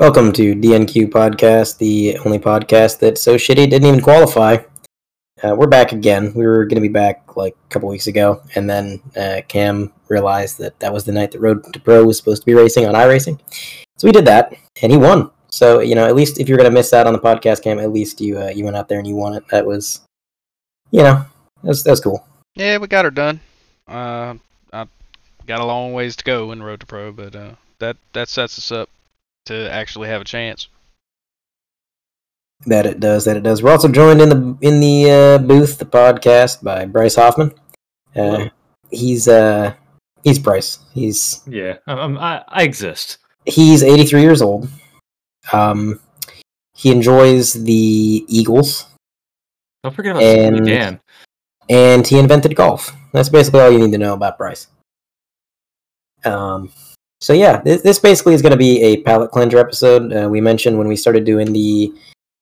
Welcome to DNQ Podcast, the only podcast that's so shitty it didn't even qualify. Uh, we're back again. We were going to be back like a couple weeks ago, and then uh, Cam realized that that was the night that Road to Pro was supposed to be racing on iRacing. So we did that, and he won. So you know, at least if you're going to miss out on the podcast, Cam, at least you uh, you went out there and you won it. That was, you know, that was, that was cool. Yeah, we got her done. Uh, I got a long ways to go in Road to Pro, but uh, that that sets us up to actually have a chance. That it does. That it does. We're also joined in the in the uh, booth, the podcast by Bryce Hoffman. Uh, Hello. he's uh he's Bryce. He's Yeah, I'm, I, I exist. he's 83 years old. Um, he enjoys the Eagles, Don't forget about And- Dan. and he invented golf. That's basically all you need to know about Bryce. Um, so yeah, this, this basically is going to be a palate cleanser episode. Uh, we mentioned when we started doing the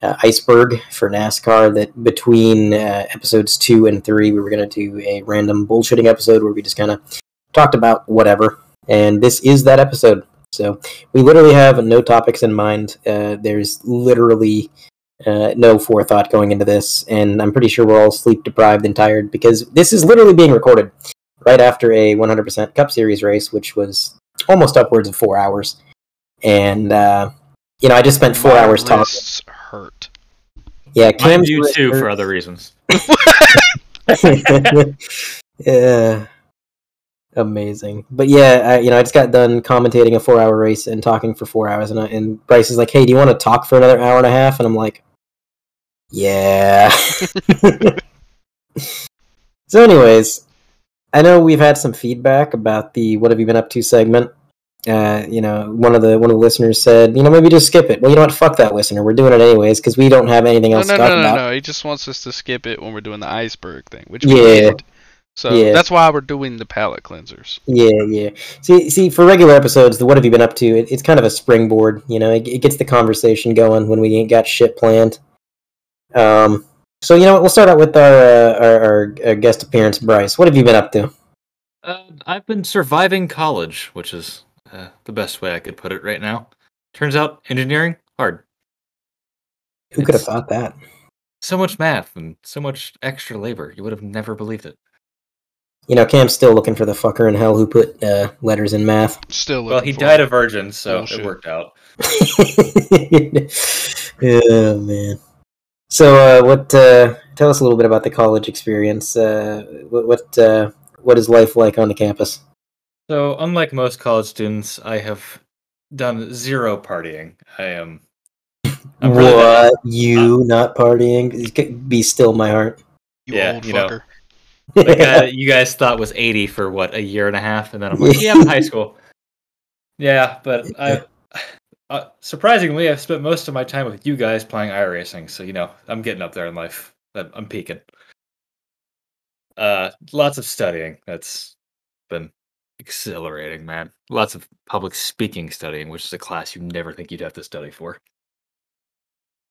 uh, iceberg for NASCAR that between uh, episodes two and three, we were going to do a random bullshitting episode where we just kind of talked about whatever. And this is that episode. So we literally have no topics in mind. Uh, there's literally uh, no forethought going into this, and I'm pretty sure we're all sleep deprived and tired because this is literally being recorded right after a 100% Cup Series race, which was almost upwards of four hours. And uh, you know, I just spent four My hours talking. hurt. Yeah, Mine Cam's do too hurt. for other reasons. Yeah. Amazing. But yeah, I, you know, I just got done commentating a four hour race and talking for four hours, and, I, and Bryce is like, "Hey, do you want to talk for another hour and a half?" And I'm like, "Yeah." so, anyways, I know we've had some feedback about the "What have you been up to?" segment. Uh, you know, one of the one of the listeners said, you know, maybe just skip it. Well, you know what? Fuck that listener. We're doing it anyways because we don't have anything else no, to no, talk no, about. no. He just wants us to skip it when we're doing the iceberg thing, which we Yeah. did. So Yeah. that's why we're doing the palate cleansers. Yeah, yeah. See, see, for regular episodes, the "What have you been up to?" It, it's kind of a springboard. You know, it, it gets the conversation going when we ain't got shit planned. Um, so you know what? We'll start out with our uh, our, our, our guest appearance, Bryce. What have you been up to? Uh, I've been surviving college, which is uh, the best way I could put it right now. Turns out engineering hard. Who could have thought that? So much math and so much extra labor. You would have never believed it. You know, Cam's still looking for the fucker in hell who put uh, letters in math. Still Well, he for died it. a virgin, so Bullshit. it worked out. oh man. So, uh, what? Uh, tell us a little bit about the college experience. Uh, what? What, uh, what is life like on the campus? So, unlike most college students, I have done zero partying. I am. I'm really what? you not partying? Be still, my heart. You Yeah, old you know. fucker. the guy that you guys thought was 80 for what a year and a half and then i'm like yeah i'm in high school yeah but i uh, surprisingly i've spent most of my time with you guys playing iRacing, so you know i'm getting up there in life i'm I'm peaking uh lots of studying that's been exhilarating man lots of public speaking studying which is a class you never think you'd have to study for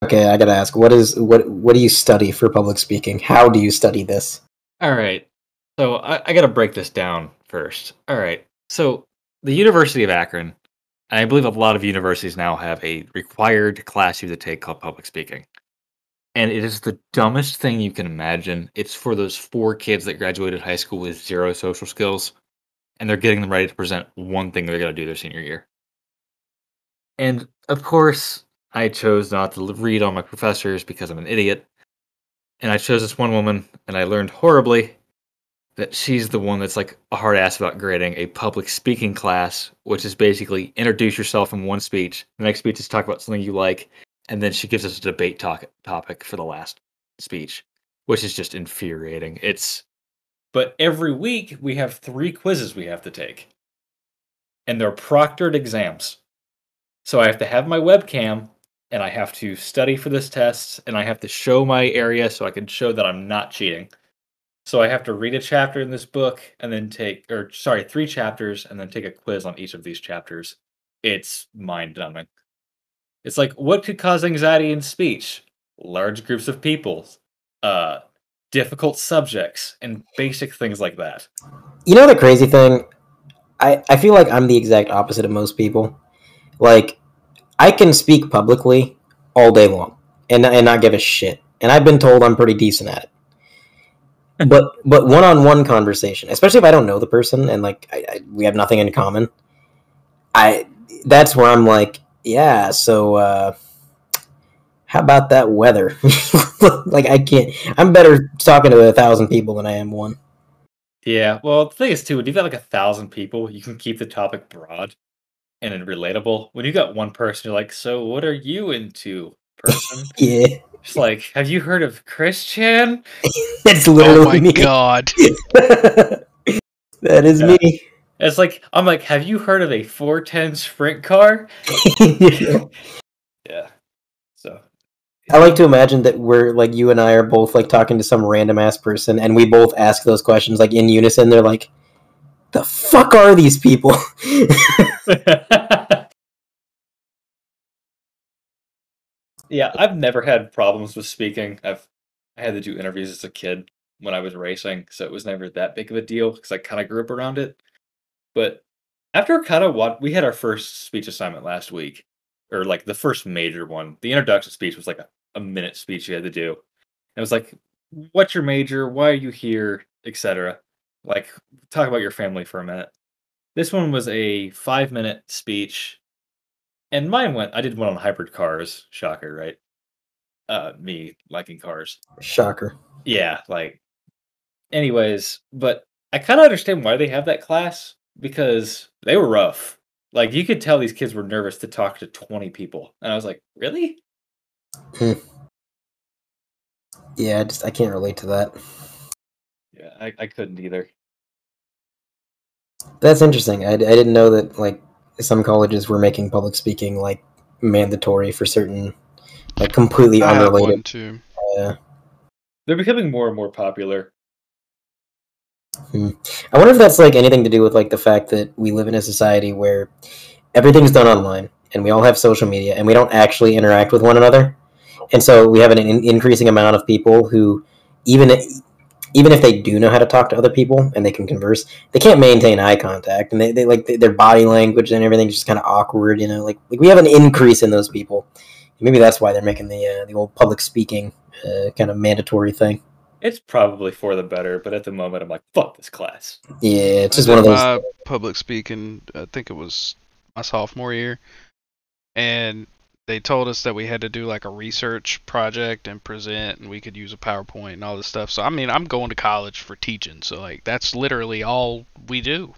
okay, I gotta ask. What is what? What do you study for public speaking? How do you study this? All right. So I, I got to break this down first. All right. So the University of Akron, I believe a lot of universities now have a required class you have to take called public speaking. And it is the dumbest thing you can imagine. It's for those four kids that graduated high school with zero social skills, and they're getting them ready to present one thing they're going to do their senior year. And of course, I chose not to read all my professors because I'm an idiot. And I chose this one woman, and I learned horribly that she's the one that's like a hard ass about grading a public speaking class, which is basically introduce yourself in one speech. The next speech is talk about something you like, and then she gives us a debate talk- topic for the last speech, which is just infuriating. It's but every week we have three quizzes we have to take, and they're proctored exams. So I have to have my webcam and I have to study for this test and I have to show my area so I can show that I'm not cheating. So I have to read a chapter in this book and then take or sorry, three chapters and then take a quiz on each of these chapters. It's mind numbing. It's like what could cause anxiety in speech? Large groups of people, uh difficult subjects and basic things like that. You know the crazy thing? I, I feel like I'm the exact opposite of most people. Like, I can speak publicly all day long and, and not give a shit. And I've been told I'm pretty decent at it. But but one on one conversation, especially if I don't know the person and like I, I, we have nothing in common, I that's where I'm like, yeah. So uh, how about that weather? like I can't. I'm better talking to a thousand people than I am one. Yeah, well, the thing is too, when you've got like a thousand people, you can keep the topic broad and relatable. When you got one person, you're like, "So, what are you into, person?" Yeah, It's like, "Have you heard of Christian?" that's literally Oh my me. god. that is Yeah. me. It's like I'm like, "Have you heard of a 410 sprint car?" Yeah. So I like to imagine that we're like you and I are both like talking to some random ass person, and we both ask those questions like in unison. They're like, "The fuck are these people?" Yeah, I've never had problems with speaking. I've I had to do interviews as a kid when I was racing, so it was never that big of a deal because I kind of grew up around it. But after kind of what we had our first speech assignment last week, or like the first major one, the introduction speech was like a, a minute speech you had to do. And it was like, "What's your major? Why are you here?" etc. Like, talk about your family for a minute. This one was a five minute speech and mine went. I did one on hybrid cars. Shocker, right? Uh, me liking cars. Shocker. Yeah, like. Anyways, but I kind of understand why they have that class because they were rough. Like you could tell these kids were nervous to talk to 20 people. And I was like, "Really?" Yeah, I just I can't relate to that. Yeah, I, I couldn't either. That's interesting. I, I didn't know that like some colleges were making public speaking like mandatory for certain like completely I have one unrelated. too. Uh, They're becoming more and more popular. I wonder if that's like anything to do with like the fact that we live in a society where everything's done online and we all have social media and we don't actually interact with one another. And so we have an in- increasing amount of people who even even if they do know how to talk to other people and they can converse, they can't maintain eye contact and they, they like their body language and everything's just kind of awkward, you know. Like, like we have an increase in those people. Maybe that's why they're making the uh, the old public speaking uh, kind of mandatory thing. It's probably for the better, but at the moment I'm like, "Fuck this class." Yeah, it's just I one of those. My public speaking, I think it was my sophomore year, and they told us that we had to do like a research project and present, and we could use a PowerPoint and all this stuff. So I mean, I'm going to college for teaching, so like that's literally all we do.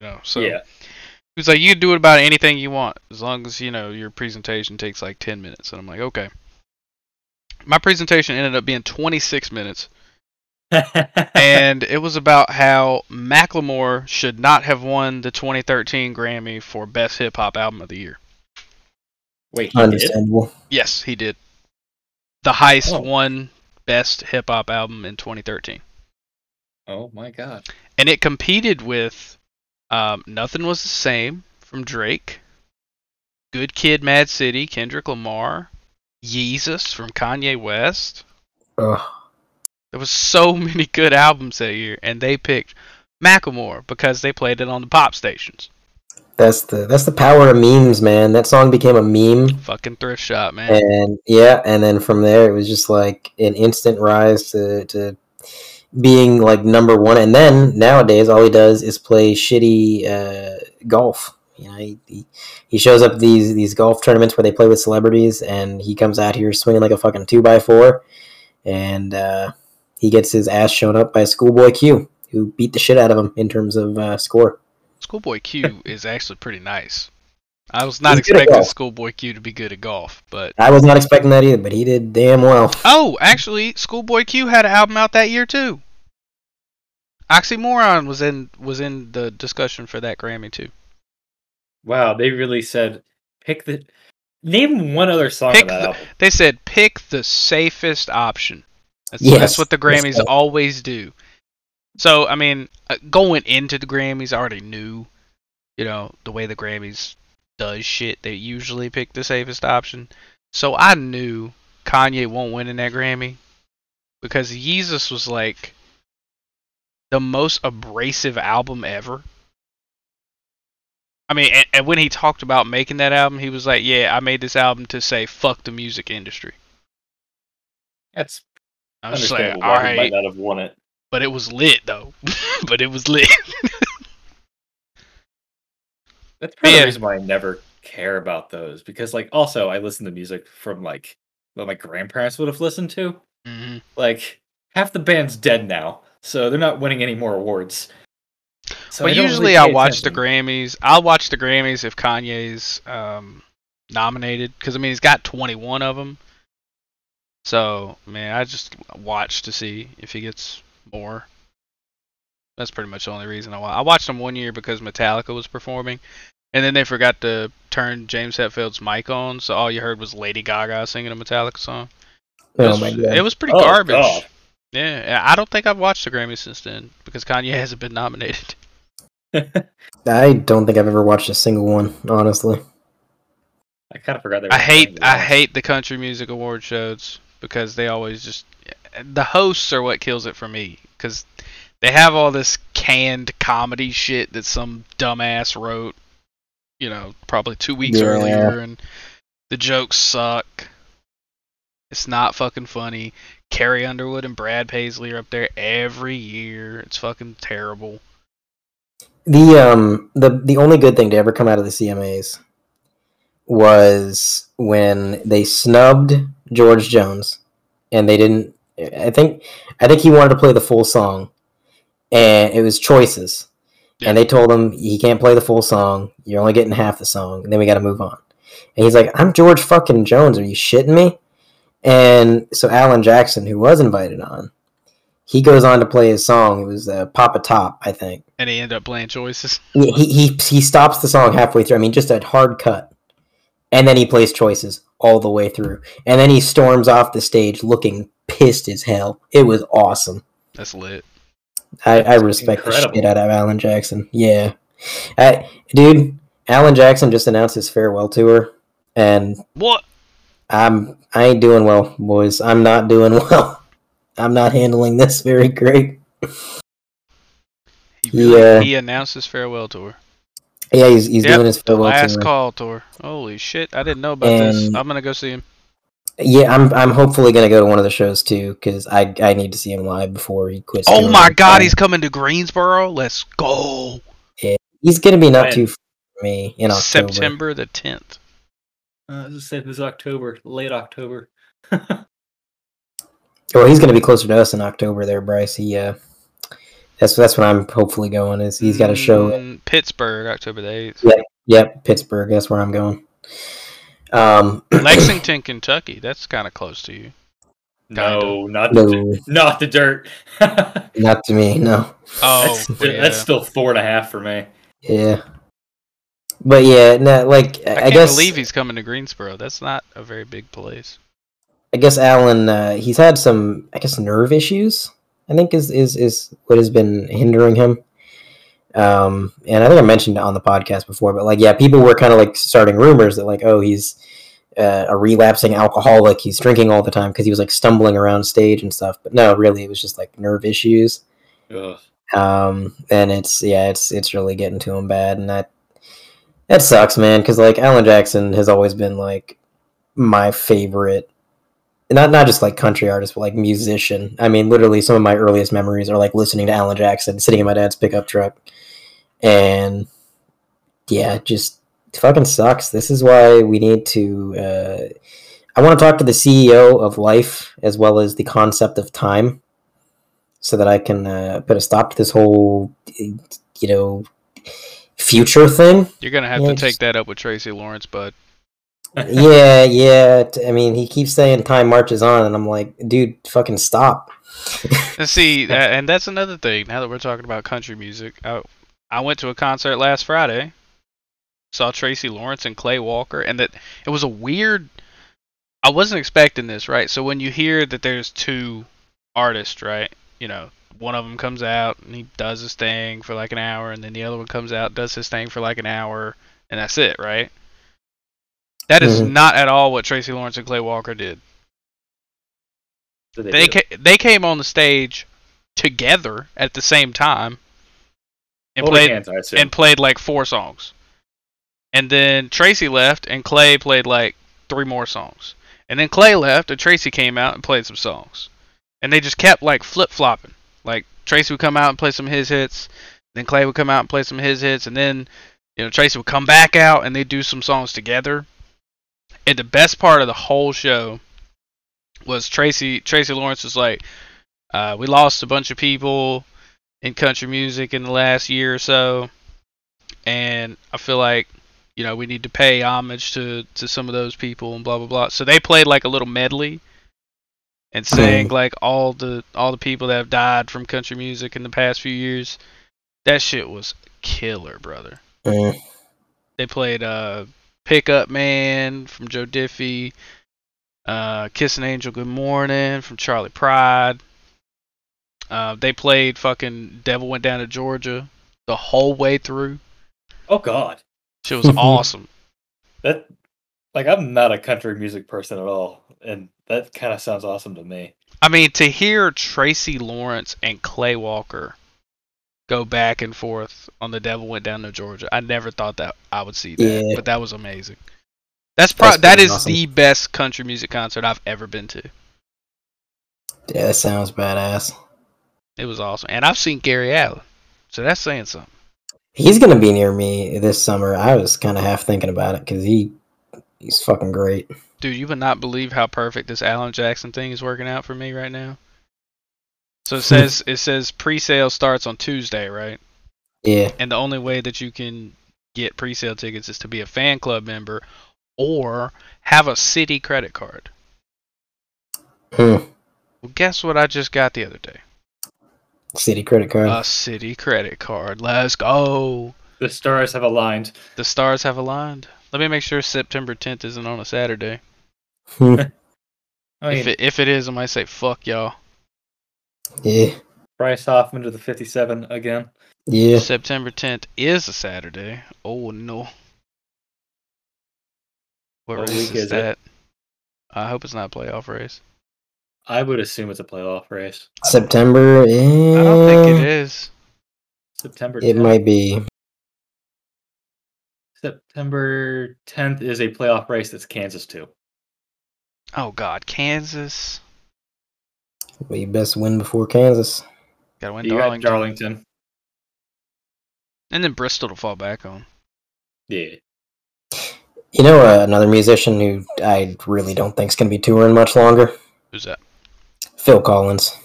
You know, so yeah. he was like, you can do it about anything you want as long as you know your presentation takes like 10 minutes. And I'm like, okay. My presentation ended up being 26 minutes, and it was about how Macklemore should not have won the 2013 Grammy for Best Hip Hop Album of the Year. Wait, he did? Understandable. Yes, he did. The Heist Oh. won Best Hip Hop Album in 2013, Oh my god. and it competed with um, "Nothing Was the Same" from Drake, "Good Kid, Mad City" Kendrick Lamar, "Yeezus" from Kanye West. Ugh. There was so many good albums that year, and they picked Macklemore because they played it on the pop stations. That's the that's the power of memes, man. That song became a meme, Fucking thrift shop, man. and yeah, and then from there it was just like an instant rise to to being like number one. And then nowadays, all he does is play shitty uh, golf. You know, he, he he shows up at these these golf tournaments where they play with celebrities, and he comes out here swinging like a fucking two by four, and uh, he gets his ass shown up by Schoolboy Q, who beat the shit out of him in terms of uh, score. Schoolboy Q is actually pretty nice. I was not He's expecting. Schoolboy Q to be good at golf, but I was not expecting that either, but he did damn well. oh, actually, Schoolboy Q had an album out that year too. Oxymoron was in was in the discussion for that Grammy too. Wow, they really said pick the name one other song Pick that the- album. They said pick the safest option. That's, Yes, that's what the Grammys always do. So I mean, uh, going into the Grammys, I already knew, you know, the way the Grammys does shit. They usually pick the safest option. So I knew Kanye won't win in that Grammy because Yeezus was like the most abrasive album ever. I mean, and, and when he talked about making that album, he was like, "Yeah, I made this album to say fuck the music industry." That's I was just like, understandable why he might not have won it. But it was lit though. but it was lit. That's part of Yeah. the reason why I never care about those because, like, also I listen to music from like what my grandparents would have listened to. hmm Like half the band's dead now, so they're not winning any more awards. So but I usually really I pay watch the. Grammys. I'll watch the Grammys if Kanye's um, nominated because I mean he's got 21 of them. So man, I just watch to see if he gets more. That's pretty much the only reason I watch. I watched them one year because Metallica was performing, and then they forgot to turn James Hetfield's mic on, so all you heard was Lady Gaga singing a Metallica song. Oh, it Oh was, my it was pretty Oh, garbage. God. Yeah, I don't think I've watched the Grammys since then because Kanye hasn't been nominated. I don't think I've ever watched a single one, honestly. I kind of forgot. They I hate I hate the country music award shows because they always just the hosts are what kills it for me because they have all this canned comedy shit that some dumbass wrote, you know, probably two weeks Yeah. earlier, and the jokes suck. It's not fucking funny. Carrie Underwood and Brad Paisley are up there every year. It's fucking terrible. The um the the only good thing to ever come out of the CMAs was when they snubbed George Jones, and they didn't. I think I think he wanted to play the full song, and it was choices. Yeah. And they told him he can't play the full song. You're only getting half the song. And then we got to move on. And he's like, "I'm George fucking Jones. Are you shitting me?" And so Alan Jackson, who was invited on, he goes on to play his song. It was uh, Pop a Top, I think. And he ended up playing choices. He, he he he stops the song halfway through. I mean, just a hard cut, and then he plays choices all the way through, and then he storms off the stage looking pissed as hell. It was awesome. That's lit. I, I respect incredible. the shit out of Alan Jackson. Yeah, I, dude. Alan Jackson just announced his farewell tour, and What? I'm I ain't doing well, boys. I'm not doing well. I'm not handling this very great. He, really, Yeah. he announced his farewell tour. Yeah, he's he's Yep, doing his The farewell last tour. call tour. Holy shit! I didn't know about this. I'm gonna go see him. Yeah, I'm I'm hopefully gonna go to one of the shows too because I I need to see him live before he quits. Oh my god, he's coming to Greensboro. Let's go. he's gonna be not When? too far from me in October. September the 10th. Uh, this is this October, late October. Well, he's gonna be closer to us in October there, Bryce. He uh, that's that's when I'm hopefully going. Is he's got a show? Mm, Pittsburgh, October the 8th. Yeah. Yep, Pittsburgh. That's where I'm going. Um, Lexington, Kentucky. That's kind of close to you. no, not the, not the dirt. not to me. No. Oh, sti- yeah. that's still four and a half for me. Yeah. But yeah, no, like I, I, can't guess believe he's coming to Greensboro. That's not a very big place. I guess Alan uh, he's had some I guess nerve issues. I think is is is what has been hindering him. Um, and I think I mentioned it on the podcast before, but like yeah, people were kind of like starting rumors that like oh he's uh, a relapsing alcoholic. He's drinking all the time because he was like stumbling around stage and stuff. But no, really, it was just like nerve issues. Ugh. Um, and it's yeah, it's it's really getting to him bad, and that that sucks, man. Because like Alan Jackson has always been like my favorite, not not just like country artist, but like musician. I mean, literally, some of my earliest memories are like listening to Alan Jackson, sitting in my dad's pickup truck, and yeah, just fucking sucks. This is why we need to. Uh, I want to talk to the CEO of Life as well as the concept of time so that I can uh, put a stop to this whole, you know, future thing. You're gonna have Yeah, to just- take that up with Tracy Lawrence, bud. Yeah, yeah. I mean, he keeps saying time marches on, and I'm like, dude, fucking stop. And see, and that's another thing. Now that we're talking about country music, I, I went to a concert last Friday, saw Tracy Lawrence and Clay Walker, and that it was a weird. I wasn't expecting this, right? So when you hear that there's two artists, right? You know, one of them comes out and he does his thing for like an hour, and then the other one comes out does his thing for like an hour, and that's it, right? That is Mhm. not at all what Tracy Lawrence and Clay Walker did. So they They ca- they came on the stage together at the same time and Holding played hands, and played like four songs. And then Tracy left and Clay played like three more songs. And then Clay left and Tracy came out and played some songs. And they just kept like flip flopping. Like Tracy would come out and play some of his hits, then Clay would come out and play some of his hits, and then you know Tracy would come back out and they'd do some songs together. And the best part of the whole show was Tracy Tracy Lawrence was like, uh, we lost a bunch of people in country music in the last year or so, and I feel like you know we need to pay homage to to some of those people and blah blah blah. So they played like a little medley and sang like all the all the people that have died from country music in the past few years. That shit was killer, brother. Mm. They played uh Pickup Man from Joe Diffie, uh Kiss an Angel Good Morning from Charley Pride. Uh, they played fucking Devil Went Down to Georgia the whole way through. oh God, Shit was awesome. that like I'm not a country music person at all, and that kind of sounds awesome to me. I mean, to hear Tracy Lawrence and Clay Walker go back and forth on The Devil Went Down to Georgia, I never thought that I would see that, Yeah. but that was amazing. That's pro- That's that is awesome. the best country music concert I've ever been to. Yeah, that sounds badass. It was awesome, and I've seen Gary Allan, so that's saying something. He's gonna be near me this summer. I was kind of half thinking about it because he he's fucking great. Dude, you would not believe how perfect this Alan Jackson thing is working out for me right now. So it says it says pre-sale starts on Tuesday, right? Yeah. And the only way that you can get pre-sale tickets is to be a fan club member or have a Citi credit card. Hmm. Well, guess what I just got the other day? Citi credit card. A Citi credit card. Let's go. The stars have aligned. The stars have aligned. Let me make sure September 10th isn't on a Saturday. Hmm. I mean, if it if it is, I might say fuck y'all. Yeah. Bryce Hoffman to the 57 again. Yeah. September 10th is a Saturday. Oh no. What, What race week is, is it? that? I hope it's not a playoff race. I would assume it's a playoff race. September. Yeah. I don't think it is. September 10th. It might be. September 10th is a playoff race that's Kansas too. Oh God, Kansas. Well, you best win before Kansas. Gotta win You Darlington. Darlington. And then Bristol to fall back on. Yeah. You know, uh, another musician who I really don't think is going to be touring much longer. Who's that? Phil Collins.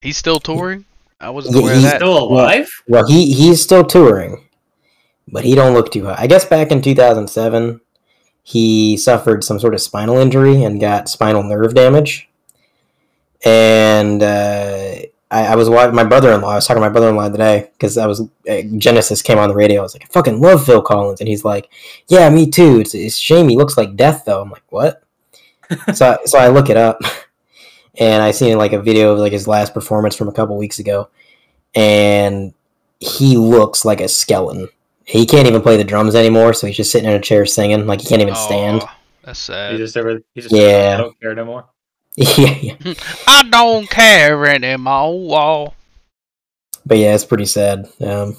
He's still touring? I wasn't Yeah, aware of he's that. Still alive? Well, he he's still touring, but he don't look too hot. I guess back in 2007, he suffered some sort of spinal injury and got spinal nerve damage. And uh, I, I was watching my brother-in-law. I was talking to my brother-in-law today because I was uh, Genesis came on the radio. I was like, I fucking love Phil Collins, and he's like, Yeah, me too. It's, it's a shame he looks like death, though. I'm like, What? so I- so I look it up, and I seen like a video of like his last performance from a couple weeks ago, and he looks like a skeleton. He can't even play the drums anymore, so he's just sitting in a chair singing. Like he can't even stand. Aw, that's He just ever he just Yeah. I don't care no more. yeah, yeah. I don't care anymore. But yeah, it's pretty sad. Um,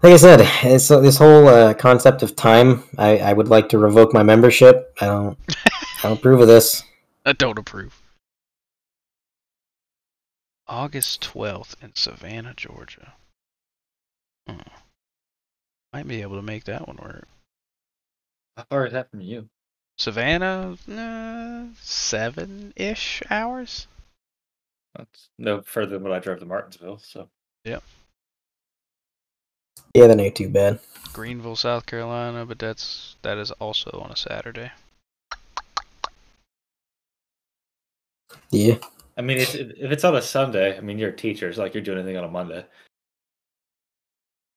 like I said, it's, this whole uh, concept of time, I, I would like to revoke my membership. I don't, I don't approve of this. I don't approve. August 12th in Savannah, Georgia. Hmm. Might be able to make that one work. How far is that from you? Savannah, uh, seven ish hours? That's no further than what I drove to Martinsville, so Yeah, that ain't too bad. Greenville, South Carolina, but that's that is also on a Saturday. Yeah, I mean it's, if it's on a Sunday, I mean you're a teacher, it's like you're doing anything on a Monday.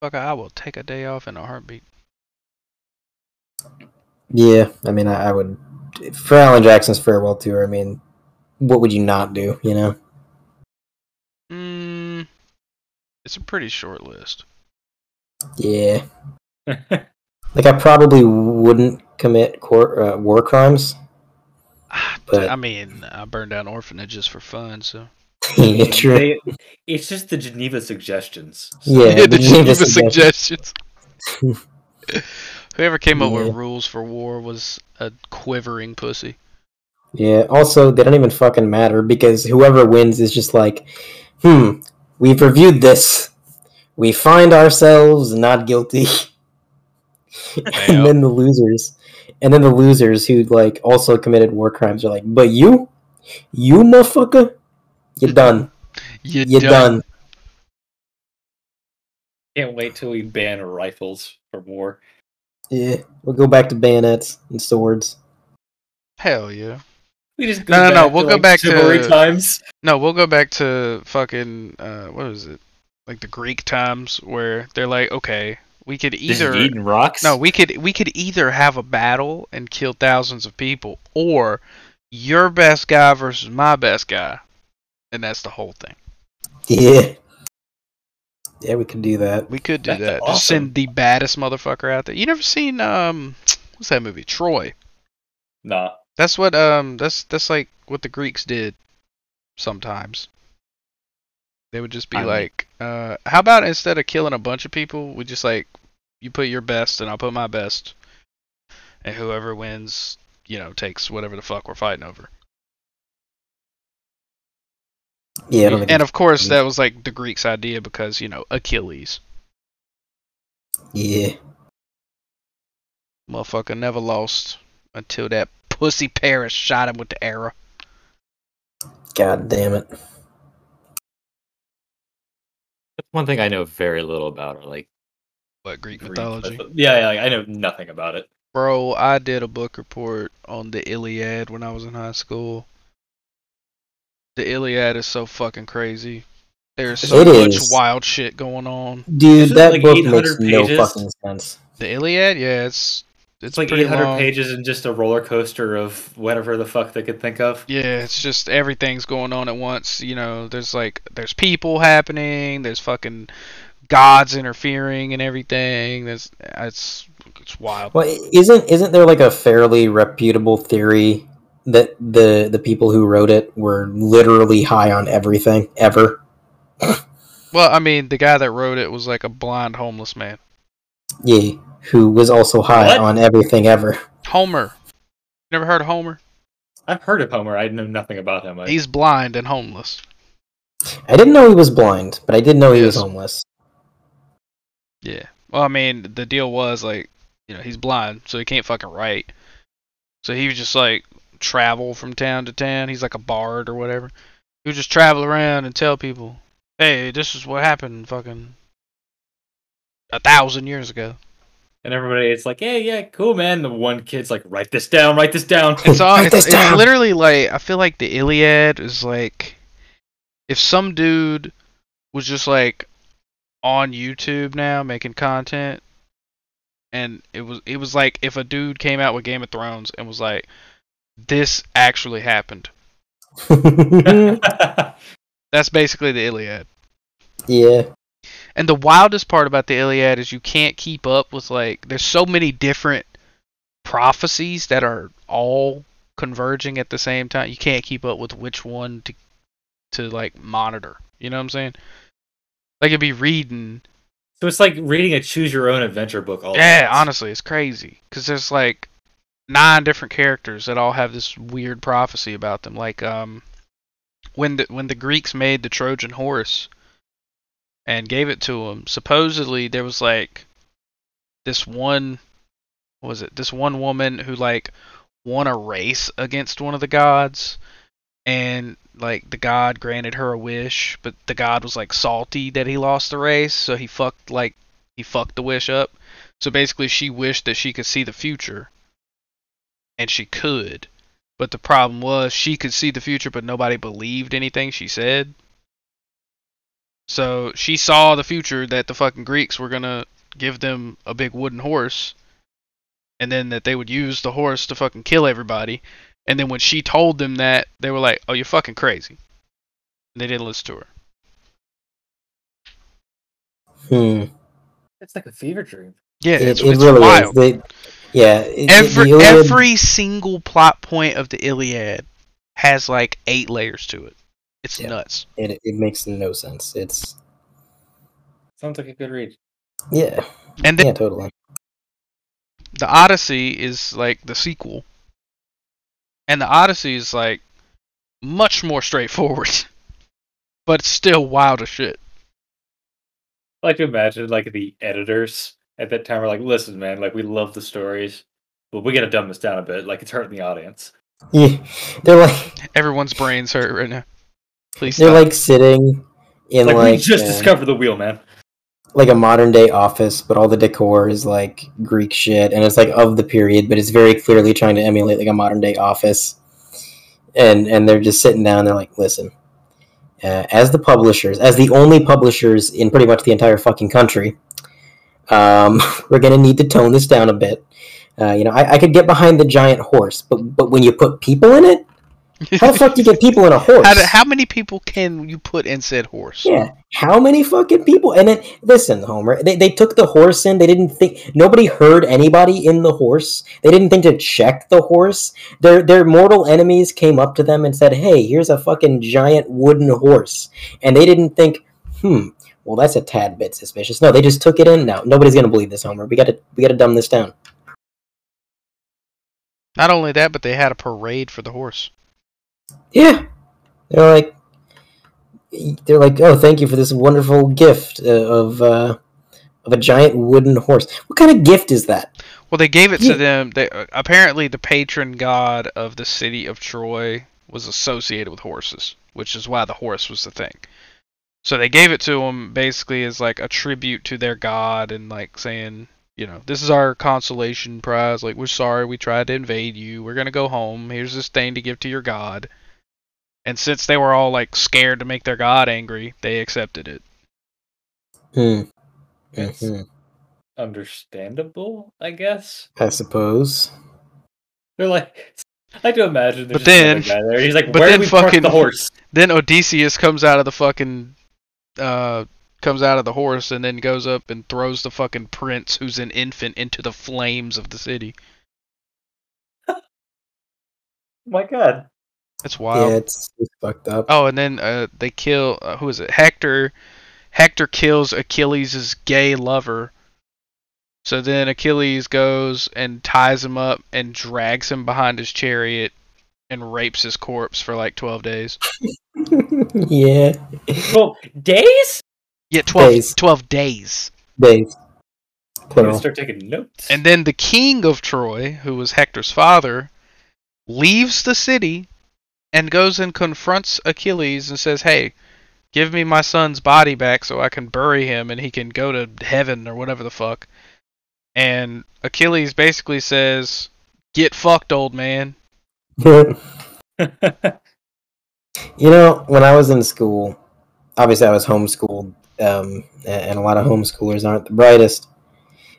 Fuck, I will take a day off in a heartbeat. Yeah. I mean, I, I would for Alan Jackson's farewell tour. I mean, what would you not do? You know? Mm, it's a pretty short list. Yeah. Like I probably wouldn't commit cor- uh, war crimes. Ah, But- I mean, I burned down orphanages for fun, so. yeah, true. They- it's just the Geneva suggestions. Yeah, the the Geneva Geneva Suggestions. suggestions. Whoever came up Yeah. with rules for war was a quivering pussy. Yeah. Also, they don't even fucking matter because whoever wins is just like, hmm, we've reviewed this. We find ourselves not guilty. and then the losers, and then the losers who like also committed war crimes are like, but you, you motherfucker, you're done. You You're done. Can't wait till we ban rifles from war. Yeah, we'll go back to bayonets and swords. Hell yeah. We just No, no, no, we'll to, go like, back to- times. No, we'll go back to fucking uh, what was it? Like the Greek times where they're like, okay, we could Just either eating rocks. no, we could we could either have a battle and kill thousands of people, or your best guy versus my best guy, and that's the whole thing. Yeah. Yeah, we could do that. We could do That's that. awesome. Just send the baddest motherfucker out there. You never seen um what's that movie? Troy. Nah. That's what um that's that's like what the Greeks did sometimes. They would just be I mean- like, uh how about instead of killing a bunch of people, we just like you put your best and I'll put my best. And whoever wins, you know, takes whatever the fuck we're fighting over. Yeah, I don't And of course that was like the Greeks idea because, you know, Achilles. Yeah. Motherfucker never lost until that pussy Paris shot him with the arrow. God damn it. That's one thing I know very little about. Or like What Greek Greek mythology? myth- Yeah, yeah, like, I know nothing about it. Bro, I did a book report on the Iliad when I was in high school. The Iliad is so fucking crazy. There's so It much is. wild shit going on. Dude, Isn't that like book 800 makes no fucking sense. The Iliad, yeah, it's it's, It's like 800 long. pages and just a roller coaster of whatever the fuck they could think of. Yeah, it's just everything's going on at once. You know, there's like there's people happening, there's fucking gods interfering and everything. There's it's it's wild. Well, isn't isn't there like a fairly reputable theory that the the people who wrote it were literally high on everything ever? Well, I mean, the guy that wrote it was like a blind homeless man. Yeah, who was also high What? on everything ever. Homer. Never heard of Homer? I've heard of Homer. I know nothing about him. I, He's blind and homeless. I didn't know he was blind, but I did know he was homeless. Yeah. Well, I mean, the deal was like, you know, he's blind, so he can't fucking write. So he was just like travel from town to town. He's like a bard or whatever. He would just travel around and tell people, "Hey, this is what happened fucking a thousand years ago." and everybody, it's like, "Hey, yeah, cool, man. The one kid's like, write this down, write this down. It's all. it's, this it's down. literally like I feel like the Iliad is like if some dude was just like on YouTube now making content, and it was it was like if a dude came out with Game of Thrones and was like, "This actually happened." That's basically the Iliad. yeah, And the wildest part about the Iliad is you can't keep up with like there's so many different prophecies that are all converging at the same time. You can't keep up with which one to to like monitor. You know what I'm saying? Like it'd be reading. so it's like reading a choose your own adventure book. All Yeah, once. honestly, it's crazy because there's like nine different characters that all have this weird prophecy about them. Like um, when the when the Greeks made the Trojan horse and gave it to them, supposedly there was like this one, what was it? This one woman who like won a race against one of the gods, and like the god granted her a wish, but the god was like salty that he lost the race, so he fucked like he fucked the wish up. So basically, she wished that she could see the future, and she could. But the problem was she could see the future, but nobody believed anything she said. So she saw the future that the fucking Greeks were gonna give them a big wooden horse, and then that they would use the horse to fucking kill everybody. And then when she told them that, they were like, "Oh, you're fucking crazy." And they didn't listen to her. hmm. It's like a fever dream. Yeah, It, it's, it it's really wild. is. They, yeah, it- it- every Iliad- every single plot point of the Iliad has like eight layers to it. It's Yeah. nuts. it, it makes no sense. It's Sounds like a good read. yeah, And then yeah, totally. the Odyssey is like the sequel. And the Odyssey is like much more straightforward. but it's still wild as shit. I like to imagine like the editors at that time are like, listen, man, like we love the stories, but we gotta dumb this down a bit. Like it's hurting the audience. Yeah, they're like Everyone's brains hurt right now. Please they're stop. like sitting in Like, like we just uh, discovered the wheel, man. like a modern day office, but all the decor is like Greek shit, and it's like of the period, but it's very clearly trying to emulate like a modern day office. And and they're just sitting down. They're like, listen, uh, as the publishers, as the only publishers in pretty much the entire fucking country, um, we're gonna need to tone this down a bit. Uh, you know, I, I could get behind the giant horse, but but when you put people in it, how the fuck do you get people in a horse? how, do- how many people can you put in said horse? Yeah, how many fucking people? And then listen, Homer, they, they took the horse in. They didn't think nobody heard anybody in the horse. They didn't think to check the horse. Their their mortal enemies came up to them and said, "Hey, here's a fucking giant wooden horse," and they didn't think, "Hmm, well that's a tad bit suspicious." No, they just took it in. Now nobody's gonna believe this, Homer. We gotta we gotta dumb this down. Not only that, but they had a parade for the horse. Yeah, they're like, they're like, oh, thank you for this wonderful gift of uh, of a giant wooden horse. What kind of gift is that? Well, they gave it Yeah. to them. They apparently the patron god of the city of Troy was associated with horses, which is why the horse was the thing. So they gave it to him basically as like a tribute to their god and like saying, you know, this is our consolation prize. Like, we're sorry we tried to invade you. We're going to go home. Here's this thing to give to your god. And since they were all like scared to make their god angry, they accepted it. Hmm. It's Mhm. understandable, I guess. I suppose. They're like, I do imagine. But just then- there. He's like, but then do we park fucking- the horse? Then Odysseus comes out of the fucking uh comes out of the horse and then goes up and throws the fucking prince who's an infant into the flames of the city. my God. That's wild. Yeah, it's, it's fucked up. Oh, and then uh, they kill uh, who is it? Hector. Hector kills Achilles' gay lover. So then Achilles goes and ties him up and drags him behind his chariot and rapes his corpse for like 12 days. yeah. Well, days. Yeah, 12 Days. 12 days. Days. I'm gonna Plural. start taking notes. And then the king of Troy, who was Hector's father, leaves the city and goes and confronts Achilles and says, "Hey, give me my son's body back so I can bury him and he can go to heaven or whatever the fuck." And Achilles basically says, "Get fucked, old man." you know, when I was in school, obviously I was homeschooled, um, and a lot of homeschoolers aren't the brightest.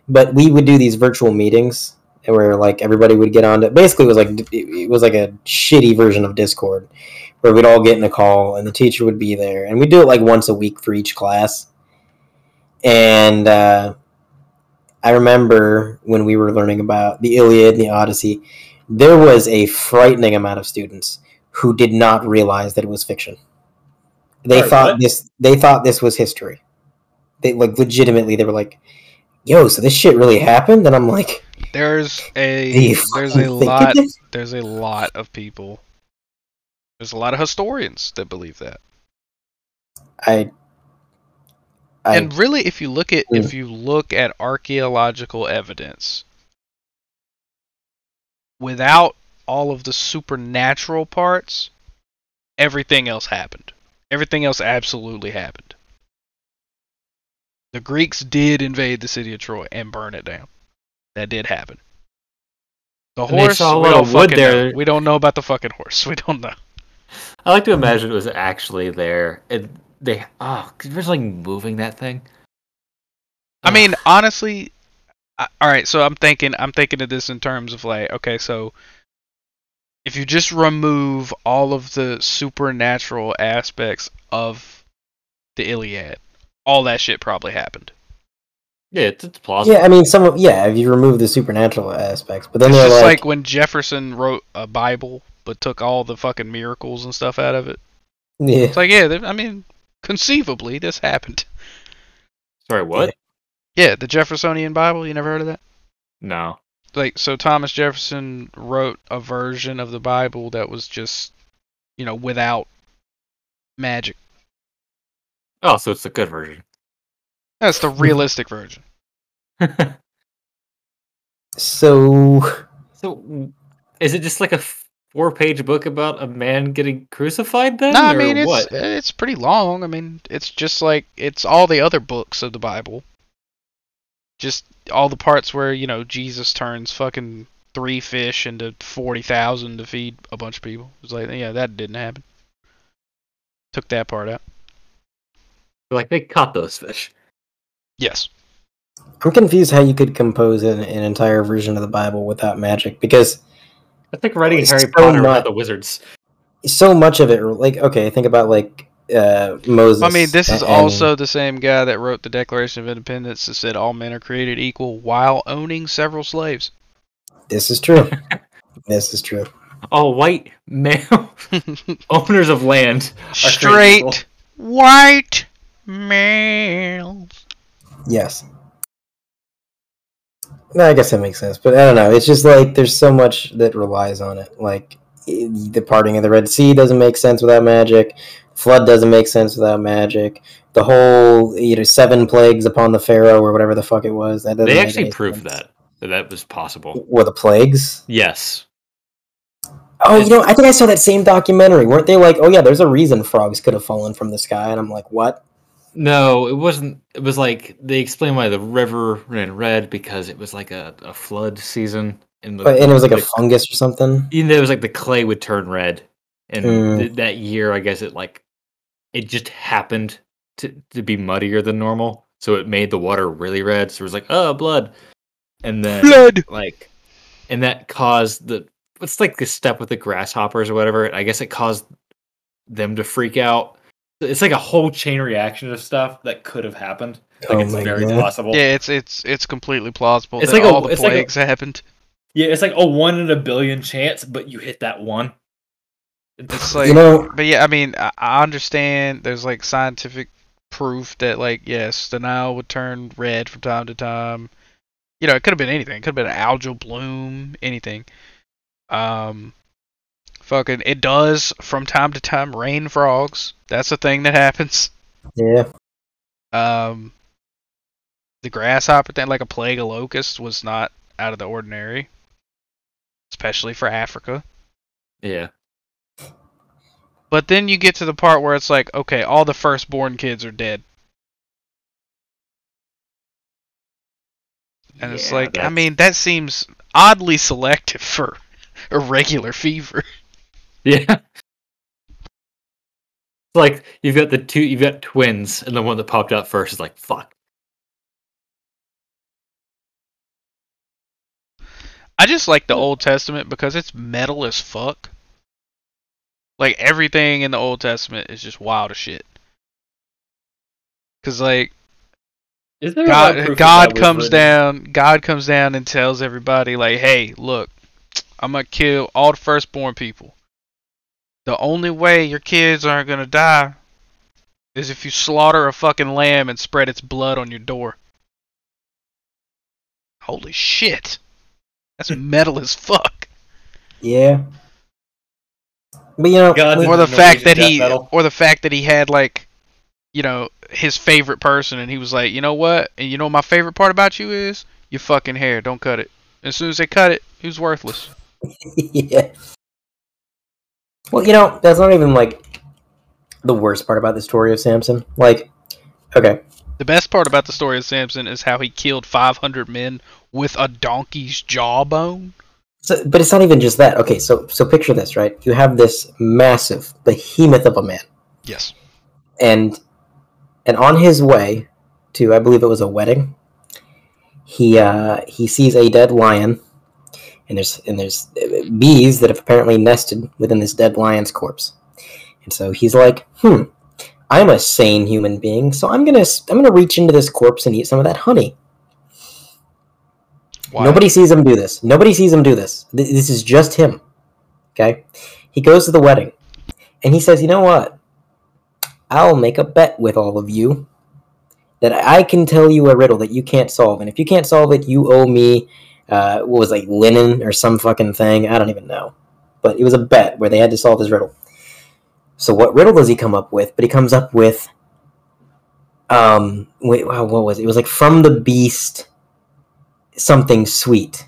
But we would do these virtual meetings where like everybody would get on to basically it was like it was like a shitty version of Discord where we'd all get in a call and the teacher would be there and we'd do it like once a week for each class. And uh, I remember when we were learning about the Iliad and the Odyssey, there was a frightening amount of students who did not realize that it was fiction. They Sorry, thought what? this they thought this was history. They like legitimately they were like, "Yo, so this shit really happened?" And I'm like, There's a there's a lot of there's a lot of people. There's a lot of historians that believe that. I I and really if you look at Mm. if you look at archaeological evidence without all of the supernatural parts everything else happened everything else absolutely happened the greeks did invade the city of troy and burn it down that did happen the And horse saw a we don't fucking know. there. we don't know about the fucking horse we don't know I like to imagine it was actually there. And they oh, could you imagine like moving that thing? I mean, honestly, I, all right. So I'm thinking, I'm thinking of this in terms of like, okay, so if you just remove all of the supernatural aspects of the Iliad, all that shit probably happened. yeah, it's, it's plausible. yeah, I mean, some of yeah, if you remove the supernatural aspects, but then It's they're just like, like when Jefferson wrote a Bible, but took all the fucking miracles and stuff out of it. yeah, It's like, yeah, I mean, conceivably this happened. Sorry, what? Yeah, the Jeffersonian Bible. You never heard of that? No. like so Thomas Jefferson wrote a version of the Bible that was just you know without magic. Oh, so it's the good version. That's the realistic version. so so, is it just like a four-page book about a man getting crucified? Then, No, I or mean it's what? Uh, it's pretty long. I mean it's just like it's all the other books of the Bible. Just all the parts where you know Jesus turns fucking three fish into forty thousand to feed a bunch of people. It's like yeah, that didn't happen. Took that part out. Like they caught those fish. Yes. I'm confused how you could compose an, an entire version of the Bible without magic because I think writing It's Harry so Potter much- the wizards. so much of it, like okay, think about like uh, Moses. I mean, this is and- also the same guy that wrote the Declaration of Independence that said all men are created equal while owning several slaves. This is true. this is true. All white male owners of land. are created equal. Straight white males. Yes. No, I guess that makes sense, but I don't know. It's just like there's so much that relies on it. Like the parting of the Red Sea doesn't make sense without magic. Flood doesn't make sense without magic. The whole you know seven plagues upon the Pharaoh or whatever the fuck it was. That They actually proved sense. That that that was possible. Were the plagues? Yes. Oh, you know, I think I saw that same documentary. Weren't they like, oh yeah, there's a reason frogs could have fallen from the sky? And I'm like, what? No, it wasn't. It was like they explained why the river ran red because it was like a, a flood season, and, the, But, and it was like a fungus or something. you know, it was like the clay would turn red, and Mm. th- that year, I guess it like it just happened to to be muddier than normal, so it made the water really red. So it was like, oh, blood, and then Blood. like, and that caused the it's like the step with the grasshoppers or whatever. I guess it caused them to freak out. It's like a whole chain reaction of stuff that could have happened. Like Oh it's very God. possible. Yeah, it's it's it's completely plausible It's that like a- all the it's like a- happened. Yeah, it's like a one in a billion chance, but you hit that one. It's like, you know, but yeah, I mean, I, I understand. There's like scientific proof that like yes, the Nile would turn red from time to time. You know, it could have been anything. It could have been an algal bloom, anything. Um, fucking, it does from time to time rain frogs. That's a thing that happens. yeah. Um, the grasshopper thing, like a plague of locusts, was not out of the ordinary, especially for Africa. Yeah. But then you get to the part where it's like, okay, all the firstborn kids are dead. And it's Yeah, like, I mean, that seems oddly selective for a regular fever. Yeah. It's like you've got the two, you've got twins, and the one that popped out first is like, fuck. I just like the Old Testament because it's metal as fuck. Like everything in the Old Testament is just wild as shit. Cause like Is there God, God comes down, God comes down and tells everybody like, "Hey, look, I'm gonna kill all the firstborn people. The only way your kids aren't gonna die is if you slaughter a fucking lamb and spread its blood on your door." Holy shit, that's metal as fuck. Yeah. But you know, God or the fact that he metal. or the fact that he had like you know his favorite person and he was like you know what? And you know what my favorite part about you is? Your fucking hair. Don't cut it. As soon as they cut it he was worthless. Yeah. Well, you know, that's not even like the worst part about the story of Samson. Like, okay, the best part about the story of samson is how he killed 500 men with a donkey's jawbone so, but it's not even just that. Okay, so so picture this, right? You have this massive behemoth of a man, yes and and on his way to, I believe it was a wedding, he uh, he sees a dead lion, and there's and there's uh, bees that have apparently nested within this dead lion's corpse, and so he's like, hmm, I'm a sane human being, so I'm gonna I'm gonna reach into this corpse and eat some of that honey. Nobody sees him do this. Nobody sees him do this. Th- This is just him. Okay? He goes to the wedding and he says, You know what? I'll make a bet with all of you that I can tell you a riddle that you can't solve. And if you can't solve it, you owe me, uh, what was it, like linen or some fucking thing? I don't even know. But it was a bet where they had to solve this riddle. So what riddle does he come up with? But he comes up with, um, wait, what was it? It was like from the beast something sweet.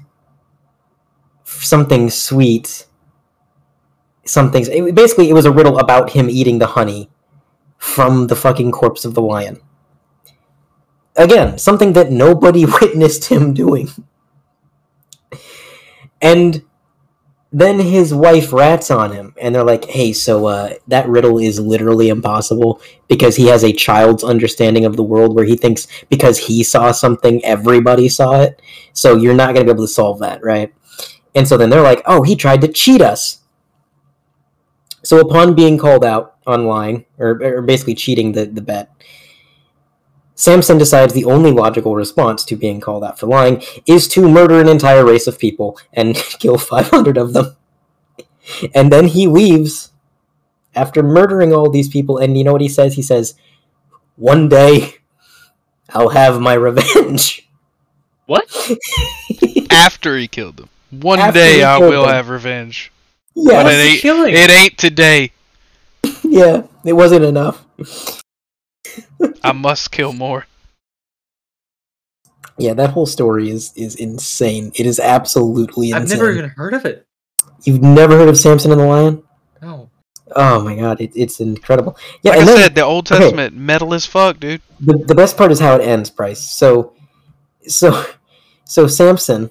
Something sweet. Something. Basically, it was a riddle about him eating the honey from the fucking corpse of the lion. Again, something that nobody witnessed him doing. And then his wife rats on him, and they're like, hey, so uh, that riddle is literally impossible because he has a child's understanding of the world where he thinks because he saw something, everybody saw it. So you're not going to be able to solve that, right? And so then they're like, oh, he tried to cheat us. So upon being called out on lying, or, or basically cheating the, the bet, Samson decides the only logical response to being called out for lying is to murder an entire race of people and kill 500 of them. And then he leaves after murdering all these people. And you know what he says? He says, One day I'll have my revenge. What? after he killed them one After day i will them. have revenge Yes. but it ain't, it ain't today yeah, it wasn't enough. i must kill more Yeah, that whole story is is insane. It is absolutely insane. I've never even heard of it. You've never heard of Samson and the Lion? No. Oh my god, it, it's incredible. Yeah, like I and then said, the Old okay. Testament metal as fuck, dude. the, the best part is how it ends, Bryce. So, so, so Samson,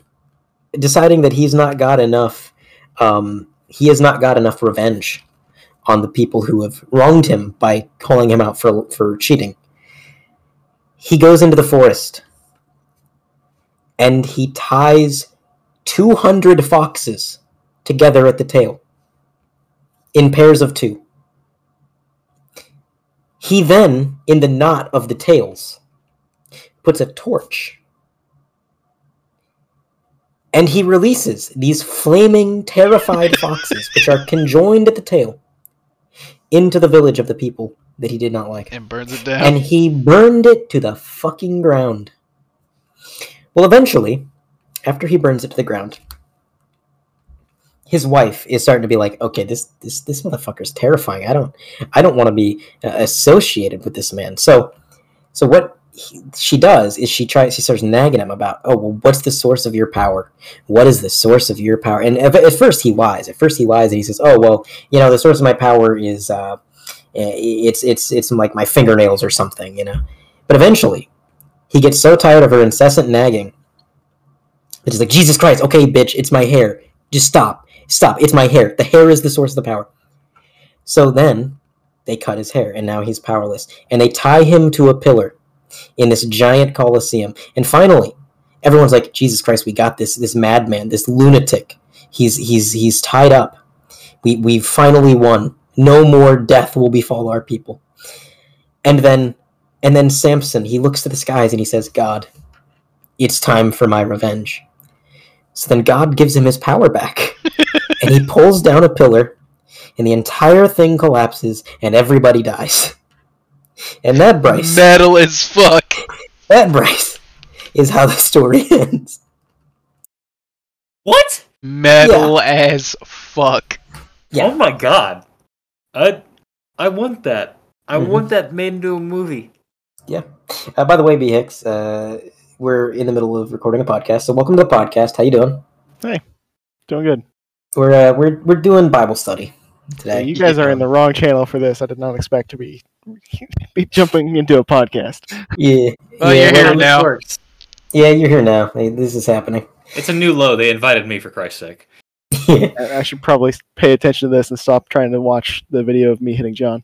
deciding that he's not got enough, um, he has not got enough revenge on the people who have wronged him by calling him out for for cheating. He goes into the forest and he ties 200 foxes together at the tail in pairs of two. He then, in the knot of the tails, puts a torch. And he releases these flaming, terrified foxes, which are conjoined at the tail, into the village of the people that he did not like And burns it down. and he burned it to the fucking ground. Well, eventually, after he burns it to the ground, his wife is starting to be like, "Okay, this this this motherfucker's terrifying. I don't I don't want to be uh, associated with this man." So, so what he, she does is she tries she starts nagging him about, "Oh, well, what's the source of your power? What is the source of your power?" And at, at first he lies. At first he lies and he says, "Oh, well, you know, the source of my power is." Uh, it's it's it's like my fingernails or something, you know. But eventually, he gets so tired of her incessant nagging that he's like, Jesus Christ, okay, bitch, it's my hair. Just stop, stop. It's my hair. The hair is the source of the power. So then they cut his hair, and now he's powerless. And they tie him to a pillar in this giant coliseum. And finally, everyone's like, Jesus Christ, we got this this madman, this lunatic. He's he's he's tied up. We we've finally won no more death will befall our people. And then and then Samson, he looks to the skies and he says, God, it's time for my revenge. So then God gives him his power back. and he pulls down a pillar, and the entire thing collapses, and everybody dies. And that Bryce, metal as fuck. that Bryce, is how the story ends. What? Metal as fuck. Yeah. Oh my god. I I want that. I Mhm. want that made into a movie. Uh, by the way, B Hicks, uh, we're in the middle of recording a podcast, so welcome to the podcast. How you doing? Hey, doing good. We're uh, we're we're doing Bible study Yeah, today. you guys are in the wrong channel for this. I did not expect to be be jumping into a podcast. Yeah, Oh, yeah, you're well, here now. works. yeah, you're here now. Hey, this is happening. It's a new low. They invited me for Christ's sake. Yeah, I I should probably pay attention to this and stop trying to watch the video of me hitting John.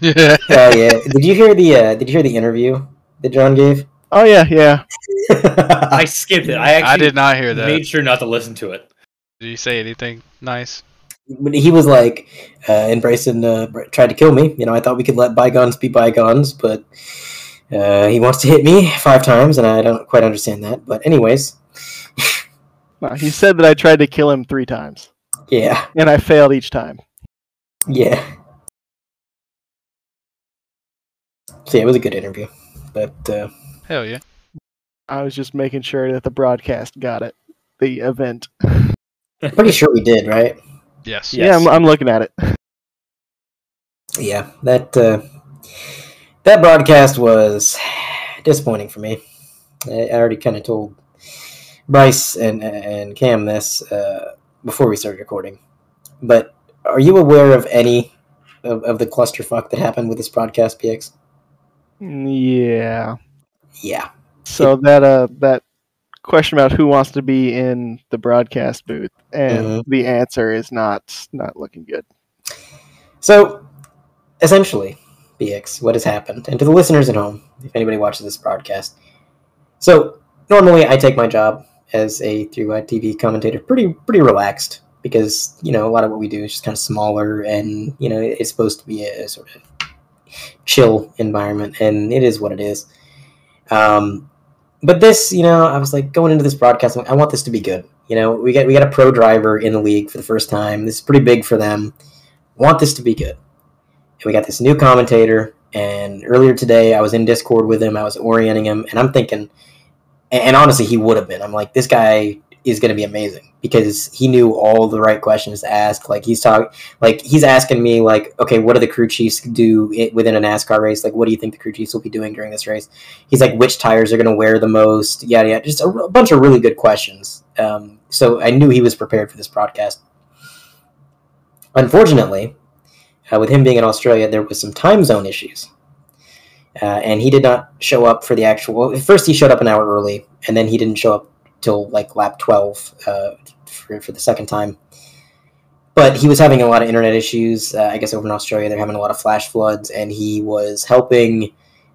yeah. oh yeah. Did you hear the uh, Did you hear the interview that John gave? Oh yeah, yeah. I skipped it. I actually I did not hear that. made sure not to listen to it. Did you say anything nice? But he was like, uh, and Bryson uh, tried to kill me. You know, I thought we could let bygones be bygones, but uh, he wants to hit me five times, and I don't quite understand that. But anyways, No, he said that I tried to kill him three times, yeah, and I failed each time. yeah. So yeah, it was a good interview, but uh, Hell yeah. I was just making sure that the broadcast got it, the event. pretty sure we did, right? Yes. Yeah. Yeah, I'm, I'm looking at it. Yeah, that uh, that broadcast was disappointing for me. I, I already kind of told Bryce and and Cam this uh, before we started recording. But are you aware of any of, of the clusterfuck that happened with this broadcast, PX? Yeah. Yeah, So that uh that question about who wants to be in the broadcast booth, and Mhm. the answer is not not looking good. So, essentially, BX, what has happened, and to the listeners at home, if anybody watches this broadcast, so normally I take my job as a through a TV commentator pretty pretty relaxed because you know a lot of what we do is just kind of smaller and you know it's supposed to be a sort of chill environment, and it is what it is. Um, but this, you know, I was like going into this broadcast, like, I want this to be good. You know, we got we got a pro driver in the league for the first time. This is pretty big for them. want this to be good. And we got this new commentator, and earlier today I was in Discord with him. I was orienting him, and I'm thinking, and, and honestly, he would have been. I'm like, this guy is going to be amazing because he knew all the right questions to ask. Like he's talking, like he's asking me, like, okay, what do the crew chiefs do i- within a NASCAR race? Like, what do you think the crew chiefs will be doing during this race? He's like, which tires are going to wear the most? Yada yada. Just a bunch of really good questions. Um, so I knew he was prepared for this broadcast. Unfortunately, uh, with him being in Australia, there was some time zone issues. Uh, and he did not show up for the actual. First, he showed up an hour early, and then he didn't show up till like lap 12 uh, for, for the second time. But he was having a lot of internet issues. Uh, I guess over in Australia, they're having a lot of flash floods, and he was helping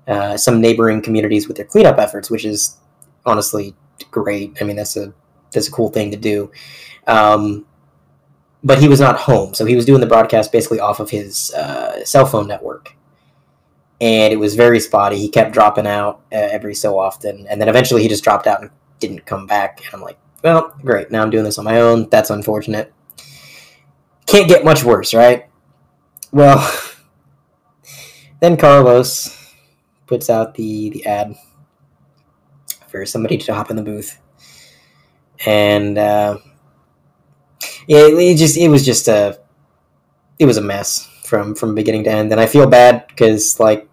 uh, some neighboring communities with their cleanup efforts, which is honestly great. I mean, that's a that's a cool thing to do. Um, but he was not home, so he was doing the broadcast basically off of his uh, cell phone network, and it was very spotty. He kept dropping out uh, every so often, and then eventually he just dropped out and didn't come back. And I'm like, well, great. Now I'm doing this on my own. That's unfortunate. Can't get much worse, right? Well, then Carlos puts out the the ad for somebody to hop in the booth, and uh, yeah, it just it was just a it was a mess from from beginning to end, and I feel bad because like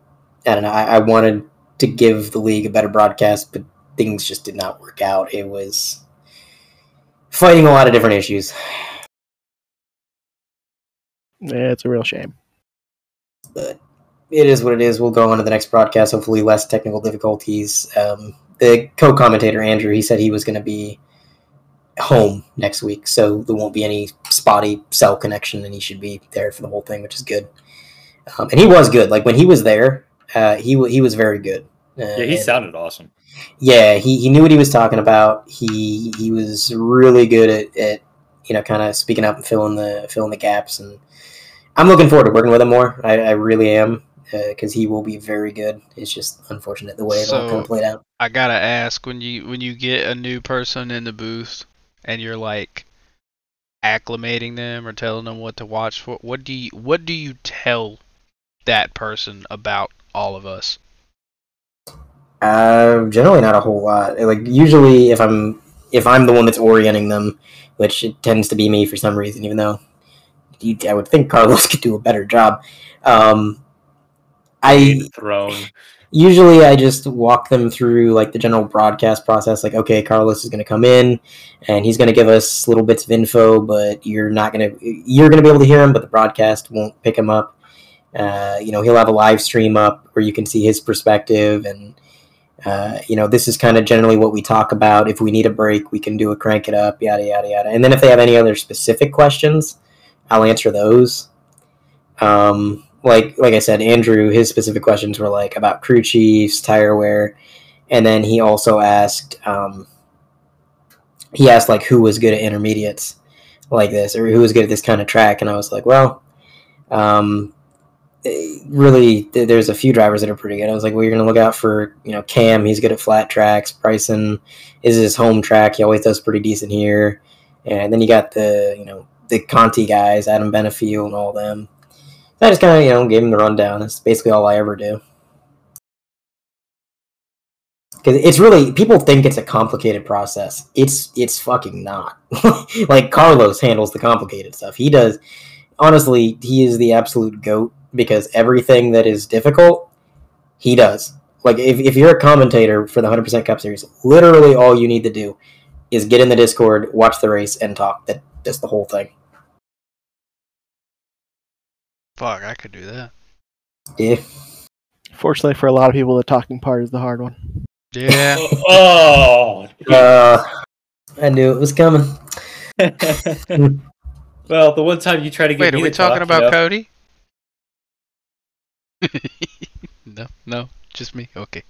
I don't know, I, I wanted to give the league a better broadcast, but things just did not work out. It was fighting a lot of different issues. Yeah, it's a real shame. but it is what it is. We'll go on to the next broadcast. Hopefully, less technical difficulties. Um, the co-commentator Andrew, he said he was going to be home next week, so there won't be any spotty cell connection, and he should be there for the whole thing, which is good. Um, and he was good. Like when he was there, uh, he wa- he was very good. Uh, Yeah, he and- sounded awesome. yeah, he, he knew what he was talking about. He he was really good at, at you know kind of speaking up and filling the filling the gaps. And I'm looking forward to working with him more. I, I really am because he will be very good. It's just unfortunate the way it all kind of played out. I gotta ask when you when you get a new person in the booth and you're like acclimating them or telling them what to watch for, what do you what do you tell that person about all of us? Uh, generally not a whole lot. Like usually, if I'm if I'm the one that's orienting them, which it tends to be me for some reason, even though you, I would think Carlos could do a better job. Um, I Throne. Usually I just walk them through like the general broadcast process. Like, okay, Carlos is going to come in and he's going to give us little bits of info, but you're not going to you're going to be able to hear him, but the broadcast won't pick him up. Uh, you know, he'll have a live stream up where you can see his perspective, and uh, you know, this is kind of generally what we talk about. If we need a break, we can do a crank it up, yada yada yada. And then if they have any other specific questions, I'll answer those. Um, like like I said, Andrew, his specific questions were like about crew chiefs, tire wear, and then he also asked um, he asked like who was good at intermediates like this or who was good at this kind of track, and I was like, well, um, really, th- there's a few drivers that are pretty good. I was like, well, you're gonna look out for you know Cam, he's good at flat tracks. Bryson is his home track, he always does pretty decent here, and then you got the you know the Conti guys, Adam Benefield, and all them. I just kind of, you know, gave him the rundown. That's basically all I ever do. Because it's really people think it's a complicated process. It's it's fucking not. like Carlos handles the complicated stuff. He does. Honestly, he is the absolute goat because everything that is difficult, he does. Like if, if you're a commentator for the 100% Cup Series, literally all you need to do is get in the Discord, watch the race, and talk. That that's the whole thing. Fuck, I could do that. Yeah. Fortunately for a lot of people, the talking part is the hard one. Yeah. oh. Uh, I knew it was coming. well, the one time you try to get me to talk. Wait, are we to talking talk, about you know, Cody? no, no, just me. Okay.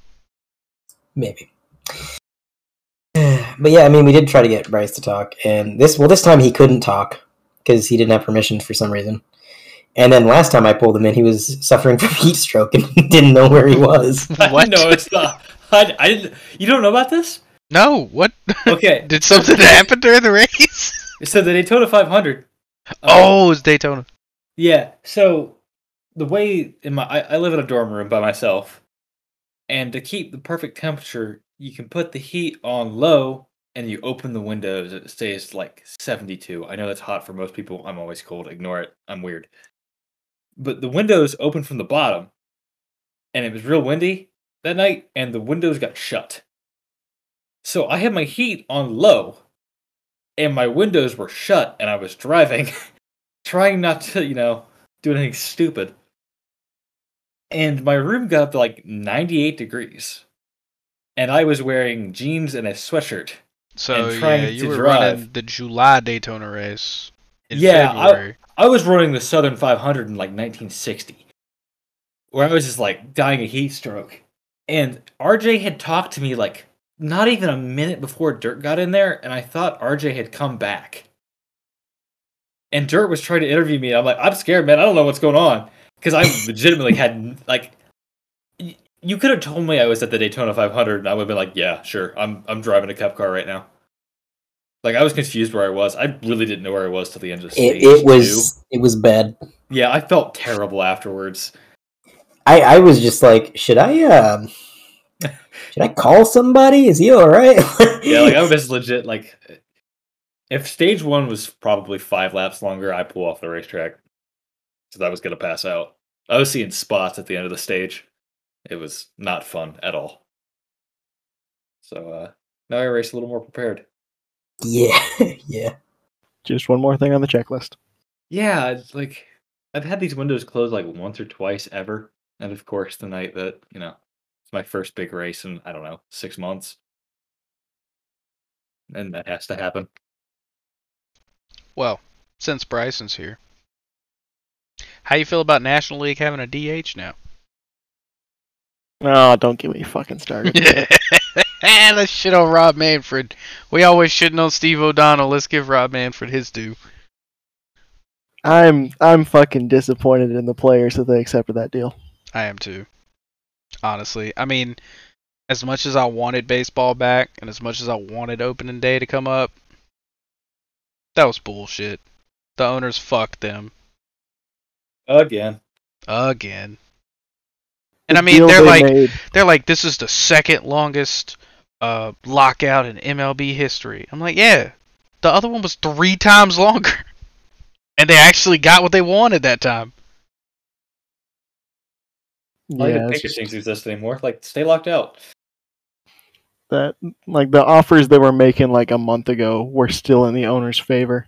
Maybe. But yeah, I mean, we did try to get Bryce to talk, and this well, this time he couldn't talk because he didn't have permission for some reason. And then last time I pulled him in, he was suffering from heat stroke and didn't know where he was. I What? know it's not. I, I didn't. You don't know about this? No, what? Okay. Did something happen during the race? So the Daytona 500. uh, oh, it's Daytona. Yeah. So the way in my I, I live in a dorm room by myself, and to keep the perfect temperature, you can put the heat on low, and you open the windows. It stays like seventy two. I know that's hot for most people. I'm always cold. Ignore it. I'm weird. But the windows open from the bottom, and it was real windy that night, and the windows got shut. So I had my heat on low, and my windows were shut, and I was driving. trying not to, you know, do anything stupid. And my room got up to like 98 degrees. And I was wearing jeans and a sweatshirt. So and trying yeah, you were drive. running the July Daytona race Yeah, I- February. I was running the Southern 500 in like 1960, where I was just like dying a heat stroke. And RJ had talked to me like not even a minute before Dirt got in there, and I thought RJ had come back. And Dirt was trying to interview me. And I'm like, I'm scared, man. I don't know what's going on because I legitimately had like. y- You could have told me I was at the Daytona 500, and I would have been like, "Yeah, sure. I'm I'm driving a cup car right now." Like I was confused where I was. I really didn't know where I was till the end of the stage. It, it two. was it was bad. Yeah, I felt terrible afterwards. I I was just like, should I um should I call somebody? Is he all right? Yeah, like I was legit like if stage one was probably five laps longer, I pull off the racetrack. Because I was gonna pass out. I was seeing spots at the end of the stage. It was not fun at all. So uh now I race a little more prepared. Yeah, yeah. Just one more thing on the checklist. Yeah, it's like I've had these windows closed like once or twice ever. And of course the night that, you know, it's my first big race in I don't know, six months. And that has to happen. Well, since Bryson's here, how you feel about National League having a DH now? Oh, don't get me fucking started. and eh, let's shit on Rob Manfred. We always shitting on Steve O'Donnell. Let's give Rob Manfred his due. I'm I'm fucking disappointed in the players that they accepted that deal. I am too. Honestly, I mean, as much as I wanted baseball back, and as much as I wanted opening day to come up, that was bullshit. The owners fucked them Again. again. And The I mean, they're they like, made- they're like, this is the second longest uh, lockout in MLB history. I'm like, yeah, the other one was three times longer, and they actually got what they wanted that time. Why yeah, do it's picket just things exist anymore? Like, stay locked out. that like the offers they were making like a month ago were still in the owner's favor.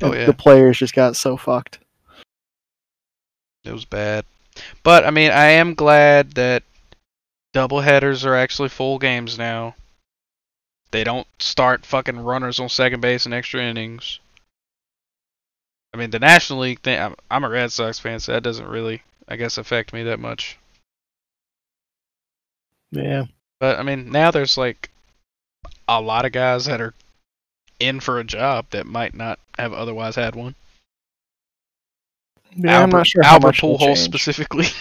Oh, yeah. The players just got so fucked. It was bad, but I mean, I am glad that double headers are actually full games now. They don't start fucking runners on second base in extra innings. I mean, the National League thing. I'm, I'm a Red Sox fan, so that doesn't really, I guess, affect me that much. Yeah. But I mean, now there's like a lot of guys that are in for a job that might not have otherwise had one. Yeah, I'm not sure how Albert Pujols specifically.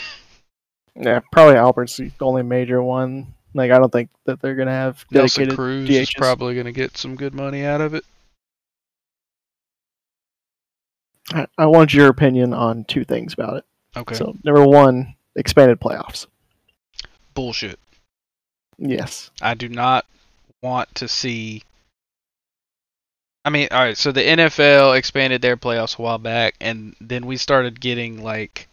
Yeah, probably Albert's the only major one. Like I don't think that they're gonna have Nelson Cruz is probably going to get some good money out of it. I, I want your opinion on two things about it. Okay. So number one, expanded playoffs. Bullshit. Yes. I do not want to see. I mean, all right. So the NFL expanded their playoffs a while back, and then we started getting like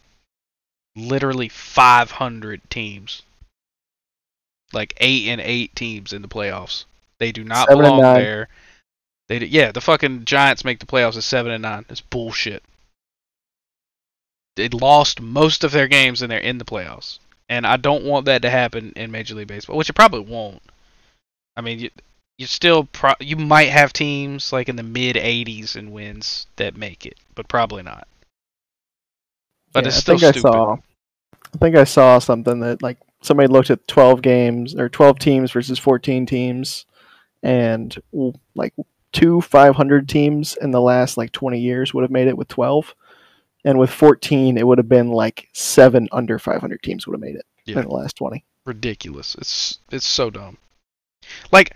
literally 500 teams, like eight and eight teams in the playoffs. They do not Seven belong there. They do, yeah, the fucking Giants make the playoffs at seven and nine. It's bullshit. They lost most of their games and they're in the playoffs and I don't want that to happen in Major League Baseball, which it probably won't. I mean, you you still pro- you might have teams like in the mid 80s and wins that make it, but probably not. But Yeah, it's I still think stupid. I saw. I think I saw something that like somebody looked at 12 games or 12 teams versus 14 teams, and like two 500 teams in the last like 20 years would have made it with 12, and with 14 it would have been like seven under 500 teams would have made it Yeah. in the last 20. Ridiculous. It's it's so dumb. Like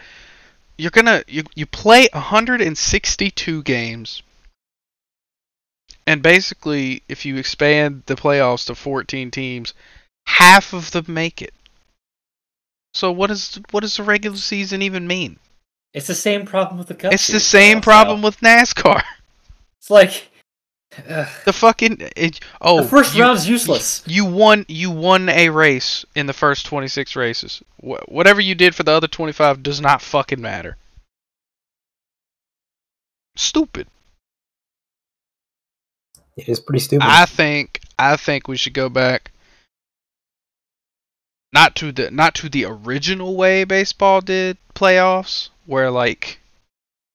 you're gonna you you play 162 games. And basically, if you expand the playoffs to 14 teams, half of them make it. So what is what does the regular season even mean? It's the same problem with the Cup. It's the same problem now. with NASCAR. It's like ugh, The fucking it, oh, the first you, round's useless. You won. You won a race in the first 26 races. Wh- whatever you did for the other 25 does not fucking matter. Stupid. It is pretty stupid. I think I think we should go back not to the not to the original way baseball did playoffs where like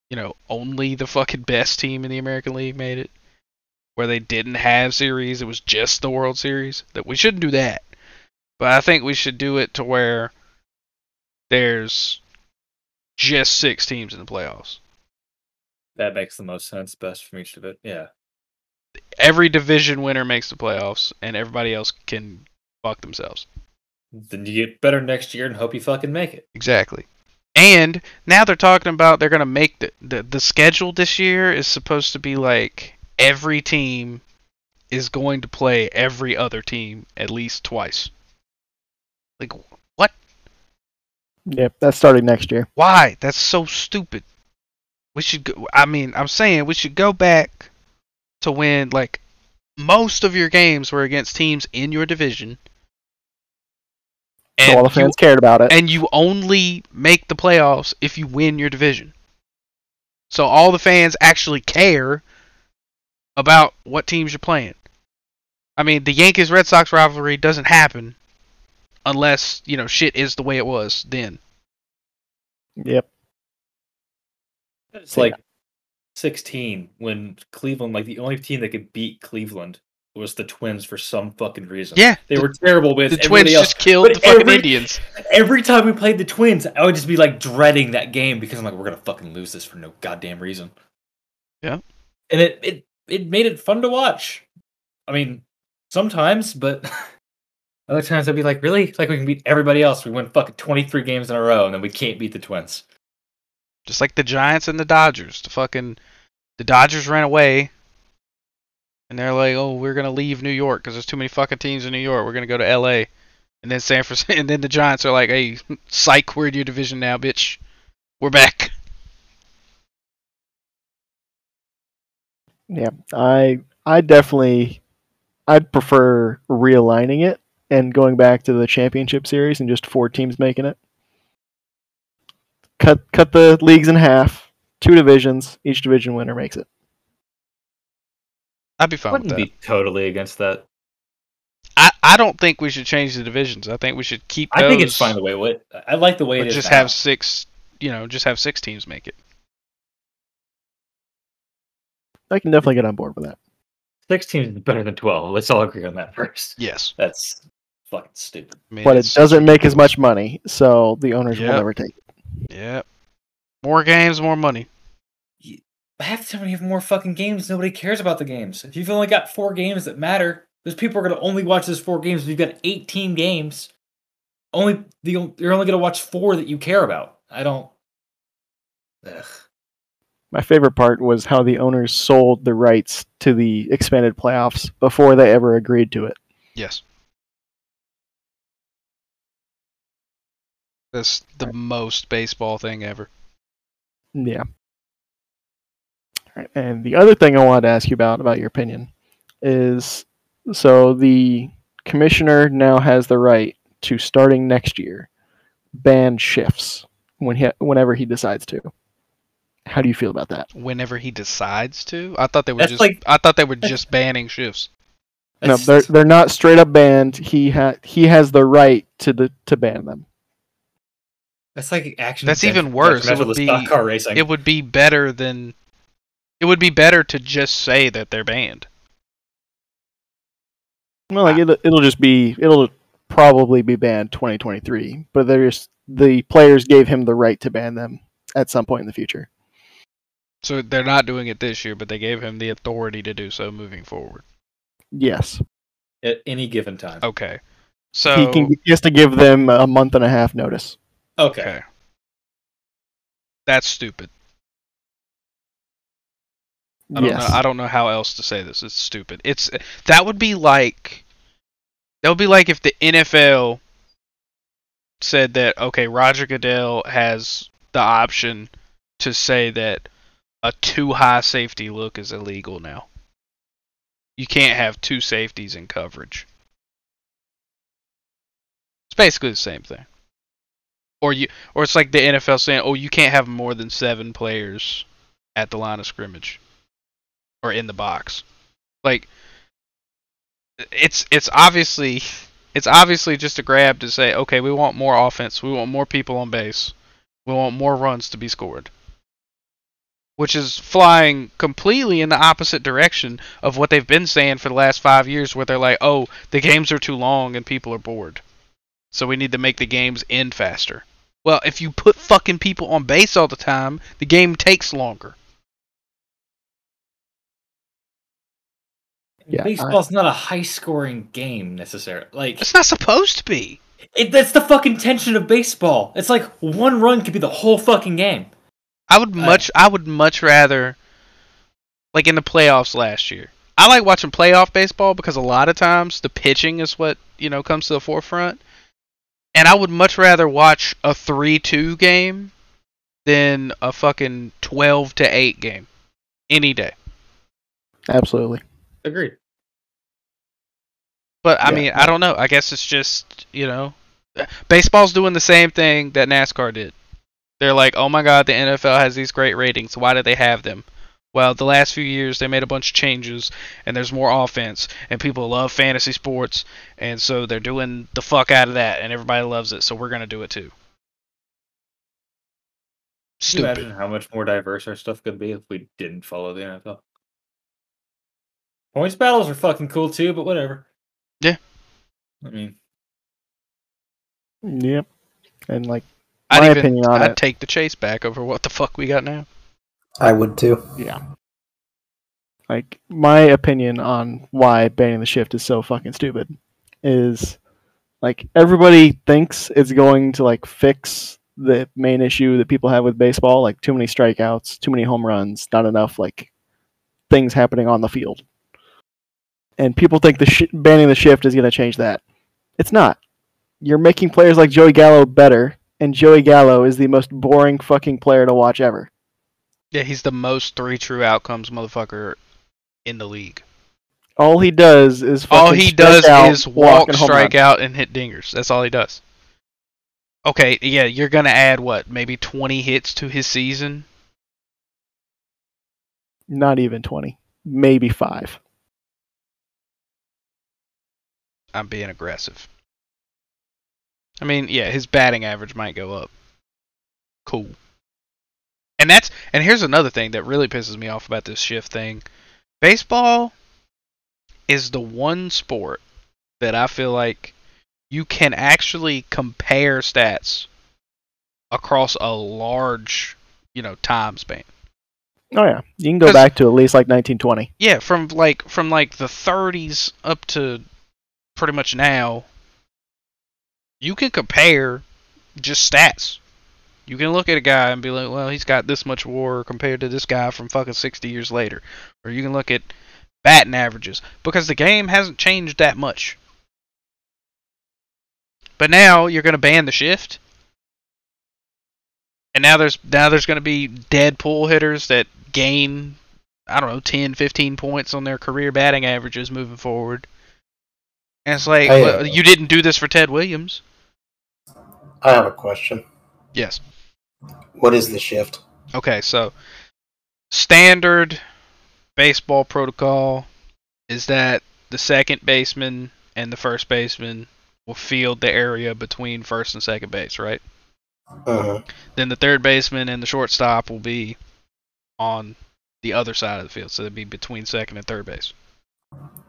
you know only the fucking best team in the American League made it where they didn't have series it was just the World Series that we shouldn't do that but I think we should do it to where there's just 6 teams in the playoffs That makes the most sense. Best from each of it. Yeah. every division winner makes the playoffs and everybody else can fuck themselves Then you get better next year and hope you fucking make it. Exactly. And now they're talking about they're gonna make the, the the schedule this year is supposed to be like every team is going to play every other team at least twice. Like what? Yep, that's starting next year. Why? That's so stupid. We should go I mean, I'm saying we should go back to when like most of your games were against teams in your division. So all the you fans cared about it. and you only make the playoffs if you win your division. So all the fans actually care about what teams you're playing. I mean, the Yankees Red Sox rivalry doesn't happen unless, you know, shit is the way it was then. Yep. It's like 16 when Cleveland, like the only team that could beat Cleveland was the Twins for some fucking reason. Yeah, They the- were terrible with The Twins else. just killed But the fucking every- Indians. Every time we played the Twins, I would just be like dreading that game because I'm like, we're gonna fucking lose this for no goddamn reason. Yeah. And it it it made it fun to watch. I mean, sometimes, but other times I'd be like, really? Like we can beat everybody else. We win fucking 23 games in a row, and then we can't beat the Twins. Just like the Giants and the Dodgers. The fucking the Dodgers ran away and they're like, "Oh, we're to leave New York because there's too many fucking teams in New York. We're to go to LA." And then San Francisco and then the Giants are like, "Hey, psych, we're in your division now, bitch. We're back." Yeah, I I definitely I'd prefer realigning it and going back to the championship series and just four teams making it. Cut cut the leagues in half, two divisions, each division winner makes it. I'd be fine with Wouldn't that. be totally against that. I, I don't think we should change the divisions. I think we should keep I think it's those, fine the way it. I like the way but it is. just now. have six, you know, just have six teams make it. I can definitely get on board with that. six teams is better than 12. Let's all agree on that first. Yes. That's fucking stupid. I mean, But it doesn't make as much money, so the owners Yep. will never take it. Yeah. More games, more money. Half the time when you have more fucking games, nobody cares about the games. If you've only got four games that matter, those people are gonna only watch those four games. If you've got 18 games, only the you're only gonna watch four that you care about. I don't. Ugh. My favorite part was how the owners sold the rights to the expanded playoffs before they ever agreed to it. Yes. That's the most baseball thing ever. Yeah. All right. And the other thing I wanted to ask you about, about your opinion, is so the commissioner now has the right to, starting next year, ban shifts when he, whenever he decides to. How do you feel about that? Whenever he decides to, I thought they were That's just. like- I thought they were just banning shifts. No, they're they're not straight up banned. He ha- he has the right to the, to ban them. That's like action. That's even worse. It would be- It would be better than. It would be better to just say that they're banned. Well, like it'll, it'll just be it'll probably be banned 2023, but there's the players gave him the right to ban them at some point in the future. So they're not doing it this year, but they gave him the authority to do so moving forward. Yes, at any given time. Okay. So he can he has to give them a month and a half notice. Okay. okay. That's stupid. I don't yes, know. I don't know how else to say this. It's stupid. It's that would be like that would be like if the NFL said that okay, Roger Goodell has the option to say that a two high safety look is illegal now. You can't have two safeties in coverage. It's basically the same thing. Or you or it's like the NFL saying, "Oh, you can't have more than 7 players at the line of scrimmage." Or in the box. Like it's it's obviously it's obviously just a grab to say, okay, we want more offense, we want more people on base, we want more runs to be scored. Which is flying completely in the opposite direction of what they've been saying for the last five years, where they're like, oh, the games are too long and people are bored. So we need to make the games end faster. Well, if you put fucking people on base all the time, the game takes longer. Yeah, Baseball's not a high scoring game necessarily. Like It's not supposed to be. it, that's the fucking tension of baseball. It's like one run could be the whole fucking game. I would much I would much rather like in the playoffs last year. I like watching playoff baseball because a lot of times the pitching is what, you know, comes to the forefront. And I would much rather watch a 3-2 game than a fucking 12 to 8 game any day. Absolutely. Agreed. But I Yeah, mean, I don't know. I guess it's just, you know, baseball's doing the same thing that NASCAR did. They're like, "Oh my god, the NFL has these great ratings. Why do they have them?" Well, the last few years they made a bunch of changes and there's more offense and people love fantasy sports and so they're doing the fuck out of that and everybody loves it, so we're going to do it too. Can you imagine how much more diverse our stuff could be if we didn't follow the NFL? Points battles are fucking cool too, but whatever. Yeah. I mean, Yep. And like I'd my even opinion on I'd it. take the chase back over what the fuck we got now. I would too. Yeah. Like my opinion on why banning the shift is so fucking stupid is like everybody thinks it's going to like fix the main issue that people have with baseball, like too many strikeouts, too many home runs, not enough like things happening on the field. And people think the sh- banning the shift is going to change that. It's not. You're making players like Joey Gallo better, and Joey Gallo is the most boring fucking player to watch ever. Yeah, he's the most three true outcomes motherfucker in the league. All he does is all fucking he does out, is walk, home strike run. out, and hit dingers. That's all he does. Okay, yeah, you're gonna add what, maybe 20 hits to his season? Not even twenty, maybe five. I'm being aggressive. I mean, yeah, his batting average might go up. Cool. And that's and here's another thing that really pisses me off about this shift thing. Baseball is the one sport that I feel like you can actually compare stats across a large, you know, time span. Oh yeah, you can go back to at least like 1920. Yeah, from like from like the 30s up to pretty much now, you can compare just stats. You can look at a guy and be like, well, he's got this much WAR compared to this guy from fucking 60 years later. Or you can look at batting averages because the game hasn't changed that much. But now you're going to ban the shift. And now there's now there's going to be dead hitters that gain I don't know 10 15 points on their career batting averages moving forward. And it's like I, uh, you didn't do this for Ted Williams. I have a question. Yes. What is the shift? Okay, so standard baseball protocol is that the second baseman and the first baseman will field the area between first and second base, right? Uh-huh. Then the third baseman and the shortstop will be on the other side of the field, so they'd be between second and third base.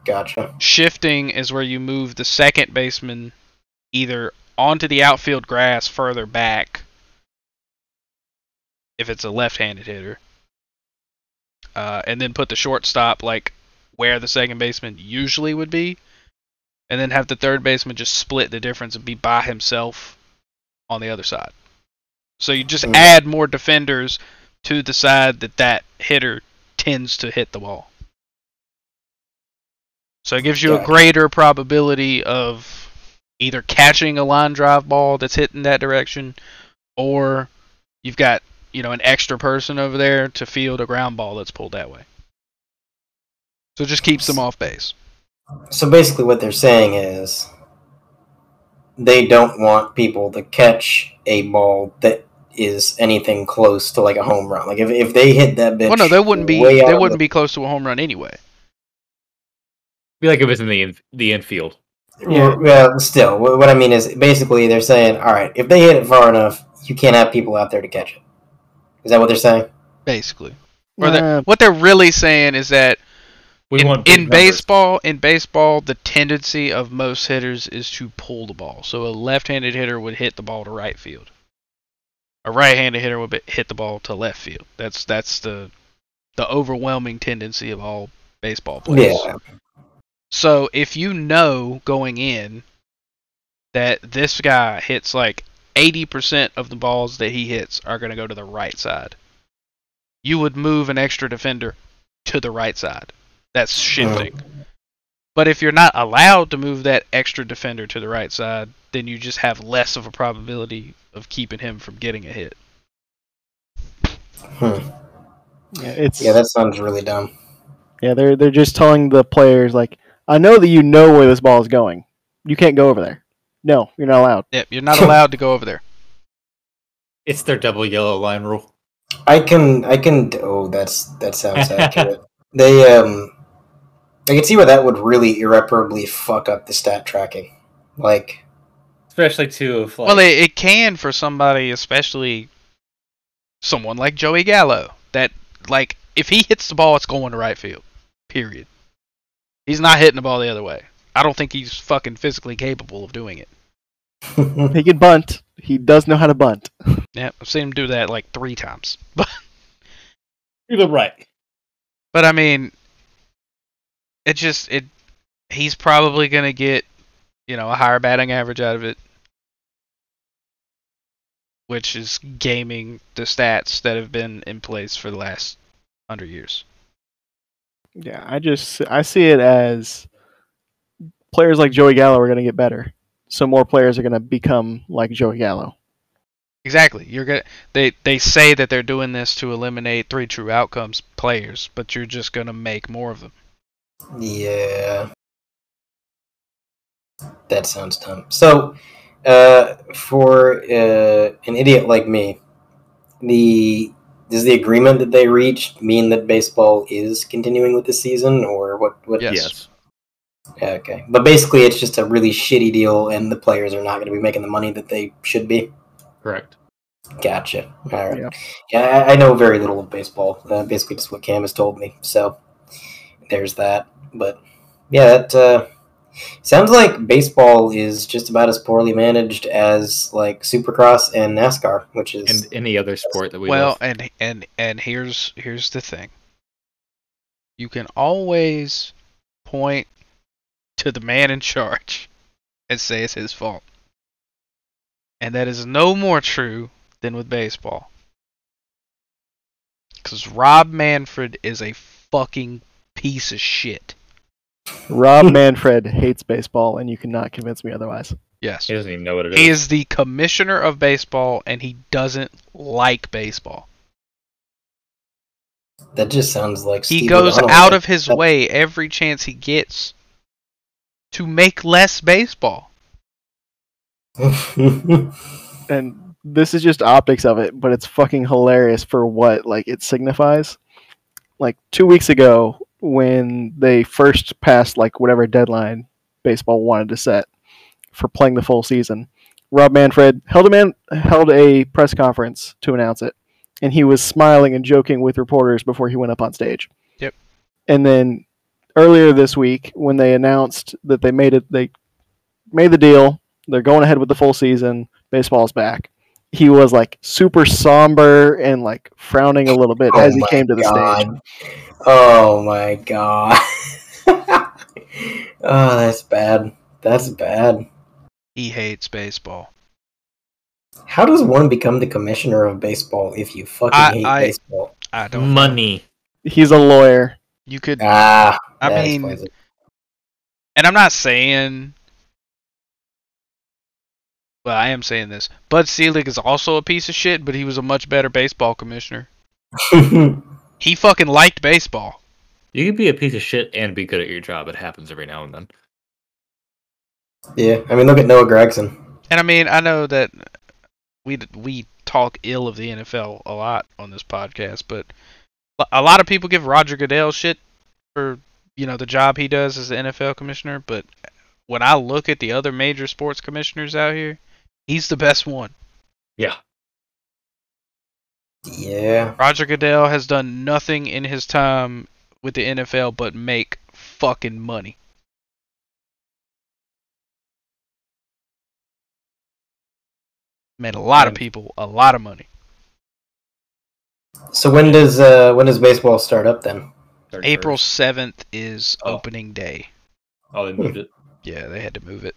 Gotcha. Shifting is where you move the second baseman either onto the outfield grass further back if it's a left-handed hitter, uh, and then put the shortstop like where the second baseman usually would be, and then have the third baseman just split the difference and be by himself on the other side. So you just Mm. add more defenders to the side that that hitter tends to hit the ball. So it gives you a greater probability of either catching a line drive ball that's hitting that direction, or you've got you know an extra person over there to field a ground ball that's pulled that way. So it just keeps them off base. So basically, what they're saying is they don't want people to catch a ball that is anything close to like a home run. Like if, if they hit that bitch, Well, no, they wouldn't be they wouldn't the- be close to a home run anyway. Be like it was in the in, the infield. Yeah. Well, still, what I mean is basically they're saying, all right, if they hit it far enough, you can't have people out there to catch it. Is that what they're saying? basically. Or they're- Uh, what they're really saying is that We in, want in baseball, in baseball, the tendency of most hitters is to pull the ball. So a left-handed hitter would hit the ball to right field. A right-handed hitter would hit the ball to left field. That's that's the the overwhelming tendency of all baseball players. Yeah. So if you know going in that this guy hits like 80% of the balls that he hits are going to go to the right side, you would move an extra defender to the right side. That's shifting. But if you're not allowed to move that extra defender to the right side, then you just have less of a probability of keeping him from getting a hit. Hmm. yeah, it's Yeah, that sounds really dumb. yeah. They're they're just telling the players like, I know that you know where this ball is going. You can't go over there. No, you're not allowed. Yep, you're not allowed to go over there. It's their double yellow line rule. I can, I can. Oh, that's that sounds accurate. they, um, I can see where that would really irreparably fuck up the stat tracking. Like, Especially too if like Well, it, it can for somebody, especially someone like Joey Gallo. That like if he hits the ball, it's going to right field. Period. He's not hitting the ball the other way. I don't think he's fucking physically capable of doing it. He can bunt. He does know how to bunt. Yeah, I've seen him do that like three times. But either right. but I mean, it just it. He's probably gonna get you know a higher batting average out of it, which is gaming the stats that have been in place for the last hundred years. Yeah, I just I see it as players like Joey Gallo are going to get better. So more players are going to become like Joey Gallo. Exactly. You're gonna they they say that they're doing this to eliminate three true outcomes players, but you're just gonna make more of them. yeah, that sounds dumb. So, uh, for uh, an idiot like me, the does the agreement that they reached mean that baseball is continuing with the season, or what? What? Yes. Yes. Yeah, okay, but basically, it's just a really shitty deal, and the players are not going to be making the money that they should be. Correct. Gotcha. All right. Yeah. Yeah, I, I know very little of baseball. Uh, basically, just what Cam has told me. So there's that. But yeah, that uh, sounds like baseball is just about as poorly managed as like Supercross and NASCAR, which is And any other sport that we well, love. and and and here's here's the thing. You can always point to the man in charge and say it's his fault. And that is no more true than with baseball. Cuz Rob Manfred is a fucking piece of shit. Rob Manfred hates baseball, and you cannot convince me otherwise. Yes. He doesn't even know what it is. He is the commissioner of baseball and he doesn't like baseball. that just sounds like He Steve goes O'Donnell. out of his way every chance he gets to make less baseball. And this is just optics of it, but it's fucking hilarious for what like it signifies. Like two weeks ago, when they first passed like whatever deadline baseball wanted to set for playing the full season, Rob Manfred held a man held a press conference to announce it, and he was smiling and joking with reporters before he went up on stage. Yep. And then earlier this week, when they announced that they made it, they made the deal. They're going ahead with the full season. Baseball's back. He was like super somber and like frowning a little bit Oh as he came to the stage. Oh my god. oh, that's bad. That's bad. He hates baseball. How does one become the commissioner of baseball if you fucking I- hate I- baseball? I don't know. Money. He's a lawyer. You could Ah, I mean and I'm not saying well, I am saying this. Bud Selig is also a piece of shit, but he was a much better baseball commissioner. He fucking liked baseball. You can be a piece of shit and be good at your job. It happens every now and then. yeah, I mean, look at Noah Gragson. And I mean, I know that we we talk ill of the NFL a lot on this podcast, but a lot of people give Roger Goodell shit for you know, the job he does as the NFL commissioner, but when I look at the other major sports commissioners out here, he's the best one. Yeah. Yeah. Roger Goodell has done nothing in his time with the NFL but make fucking money. Made a lot of people a lot of money. So when does uh when does baseball start up then? 31st. April 7th is Oh. opening day. Oh, they moved it. Yeah, they had to move it.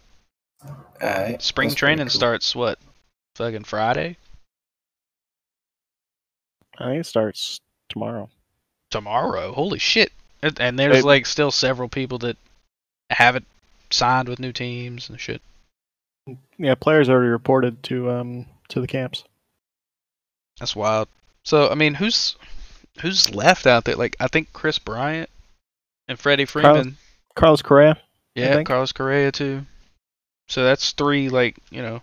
Alright, Spring that's training cool. starts what? Fucking Friday? I think it starts tomorrow. Tomorrow. Holy shit. And- And there's It- like still several people that haven't signed with new teams and shit. Yeah, players already reported to um to the camps. That's wild. So I mean, who's who's left out there? Like I think Kris Bryant and Freddie Freeman. Carlos Correa. yeah. Carlos Correa too. So that's three like you know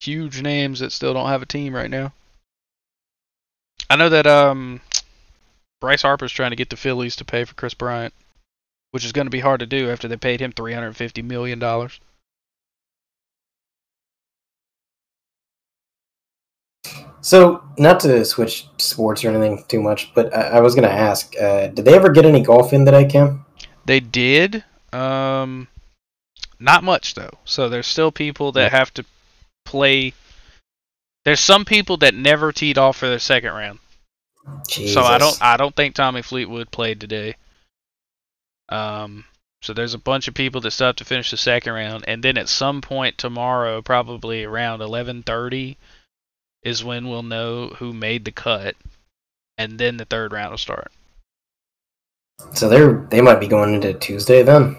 huge names that still don't have a team right now. I know that um Bryce Harper's trying to get the Phillies to pay for Kris Bryant, which is going to be hard to do after they paid him three hundred fifty million dollars. So not to switch sports or anything too much, but I, I was gonna ask, uh, did they ever get any golf in today, Cam? They did. Um, not much though. So there's still people that have to play. There's some people that never teed off for their second round. So I don't. I don't think Tommy Fleetwood played today. Um. So there's a bunch of people that still have to finish the second round, and then at some point tomorrow, probably around 11:30, is when we'll know who made the cut, and then the third round will start. So they're they might be going into Tuesday then.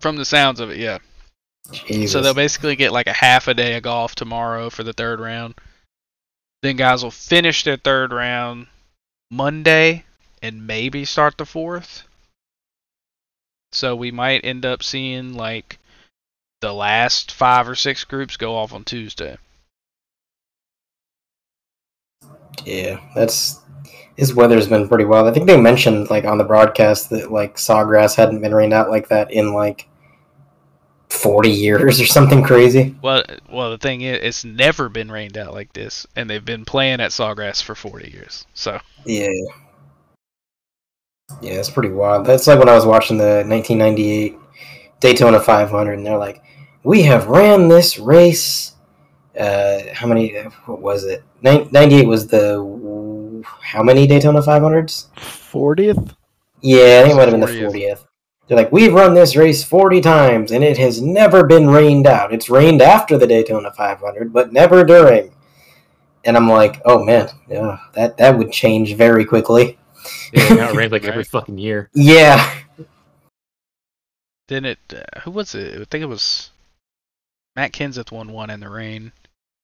From the sounds of it, yeah. Jesus. So they'll basically get like a half a day of golf tomorrow for the third round. Then guys will finish their third round Monday and maybe start the fourth. So we might end up seeing like the last five or six groups go off on Tuesday. Yeah, that's his weather's been pretty wild. I think they mentioned like on the broadcast that like sawgrass hadn't been rained out like that in like forty years or something crazy. Well, well, the thing is, it's never been rained out like this, and they've been playing at Sawgrass for 40 years. So Yeah. Yeah, it's pretty wild. That's like when I was watching the 1998 Daytona 500, and they're like, "We have ran this race. Uh, how many? What was it? 98 was the how many Daytona 500s? Fortieth. Yeah, I think it might have been the 40th. 40th. They're like, we've run this race 40 times, and it has never been rained out. It's rained after the Daytona 500, but never during. And I'm like, oh man, yeah, that that would change very quickly. Yeah, now it rains like every fucking year. Yeah, then it, uh, who was it? I think it was Matt Kenseth won one in the rain.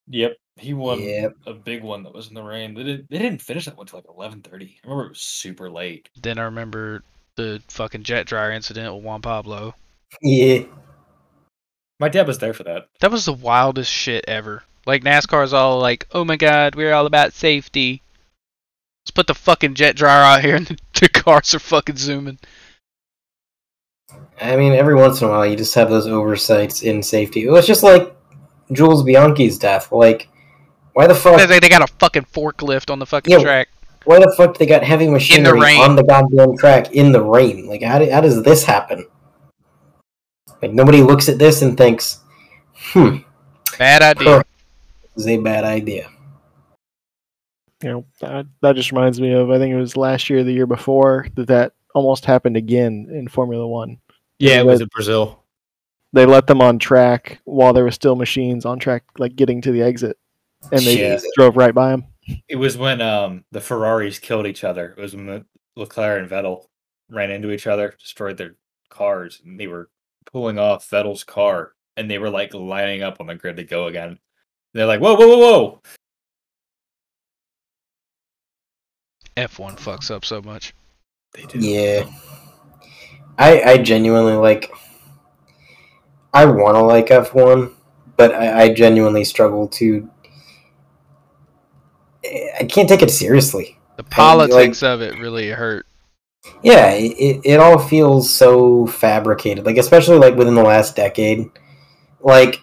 Yep, he won Yep. a big one that was in the rain. They didn't. They didn't finish that one till like eleven thirty. I remember it was super late. Then I remember the fucking jet dryer incident with Juan Pablo. yeah. My dad was there for that. That was the wildest shit ever. Like NASCAR's all like, "Oh my god, we're all about safety." Let's put the fucking jet dryer out here, and the, the cars are fucking zooming. I mean, every once in a while, you just have those oversights in safety. It was just like Jules Bianchi's death. Like, why the fuck? They, they got a fucking forklift on the fucking Yeah. track. Why the fuck they got heavy machinery rain. on the goddamn track in the rain? Like, how, do, how does this happen? Like, nobody looks at this and thinks, hmm, Bad idea. this is a bad idea. You know that, that just reminds me of I think it was last year, the year before that that almost happened again in Formula One. Yeah, it was was in Brazil. They let them on track while there were still machines on track, like getting to the exit, and they Jesus. drove right by them. It was when um the Ferraris killed each other. It was when the Leclerc and Vettel ran into each other, destroyed their cars, and they were pulling off Vettel's car, and they were like lining up on the grid to go again. They're like, whoa, whoa, whoa, whoa! F1 fucks up so much. They do. Yeah. I I genuinely like. I want to like F one, but I, I genuinely struggle to. I can't take it seriously. The politics of it really hurt. Yeah, it, it all feels so fabricated. Like especially like within the last decade. Like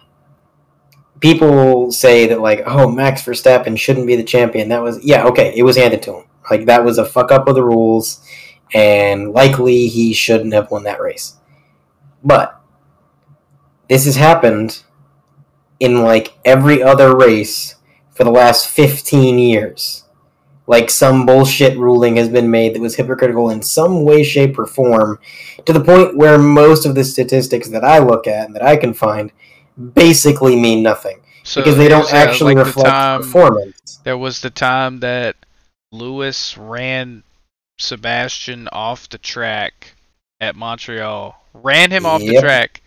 people say that like, oh, Max Verstappen shouldn't be the champion. That was yeah, okay, it was handed to him. Like that was a fuck up of the rules, and likely he shouldn't have won that race. But this has happened in like every other race for the last 15 years. Like some bullshit ruling has been made that was hypocritical in some way, shape, or form, to the point where most of the statistics that I look at and that I can find basically mean nothing So because they don't actually like the reflect time- performance. There was the time that Lewis ran Sebastian off the track at Montreal, ran him off the track,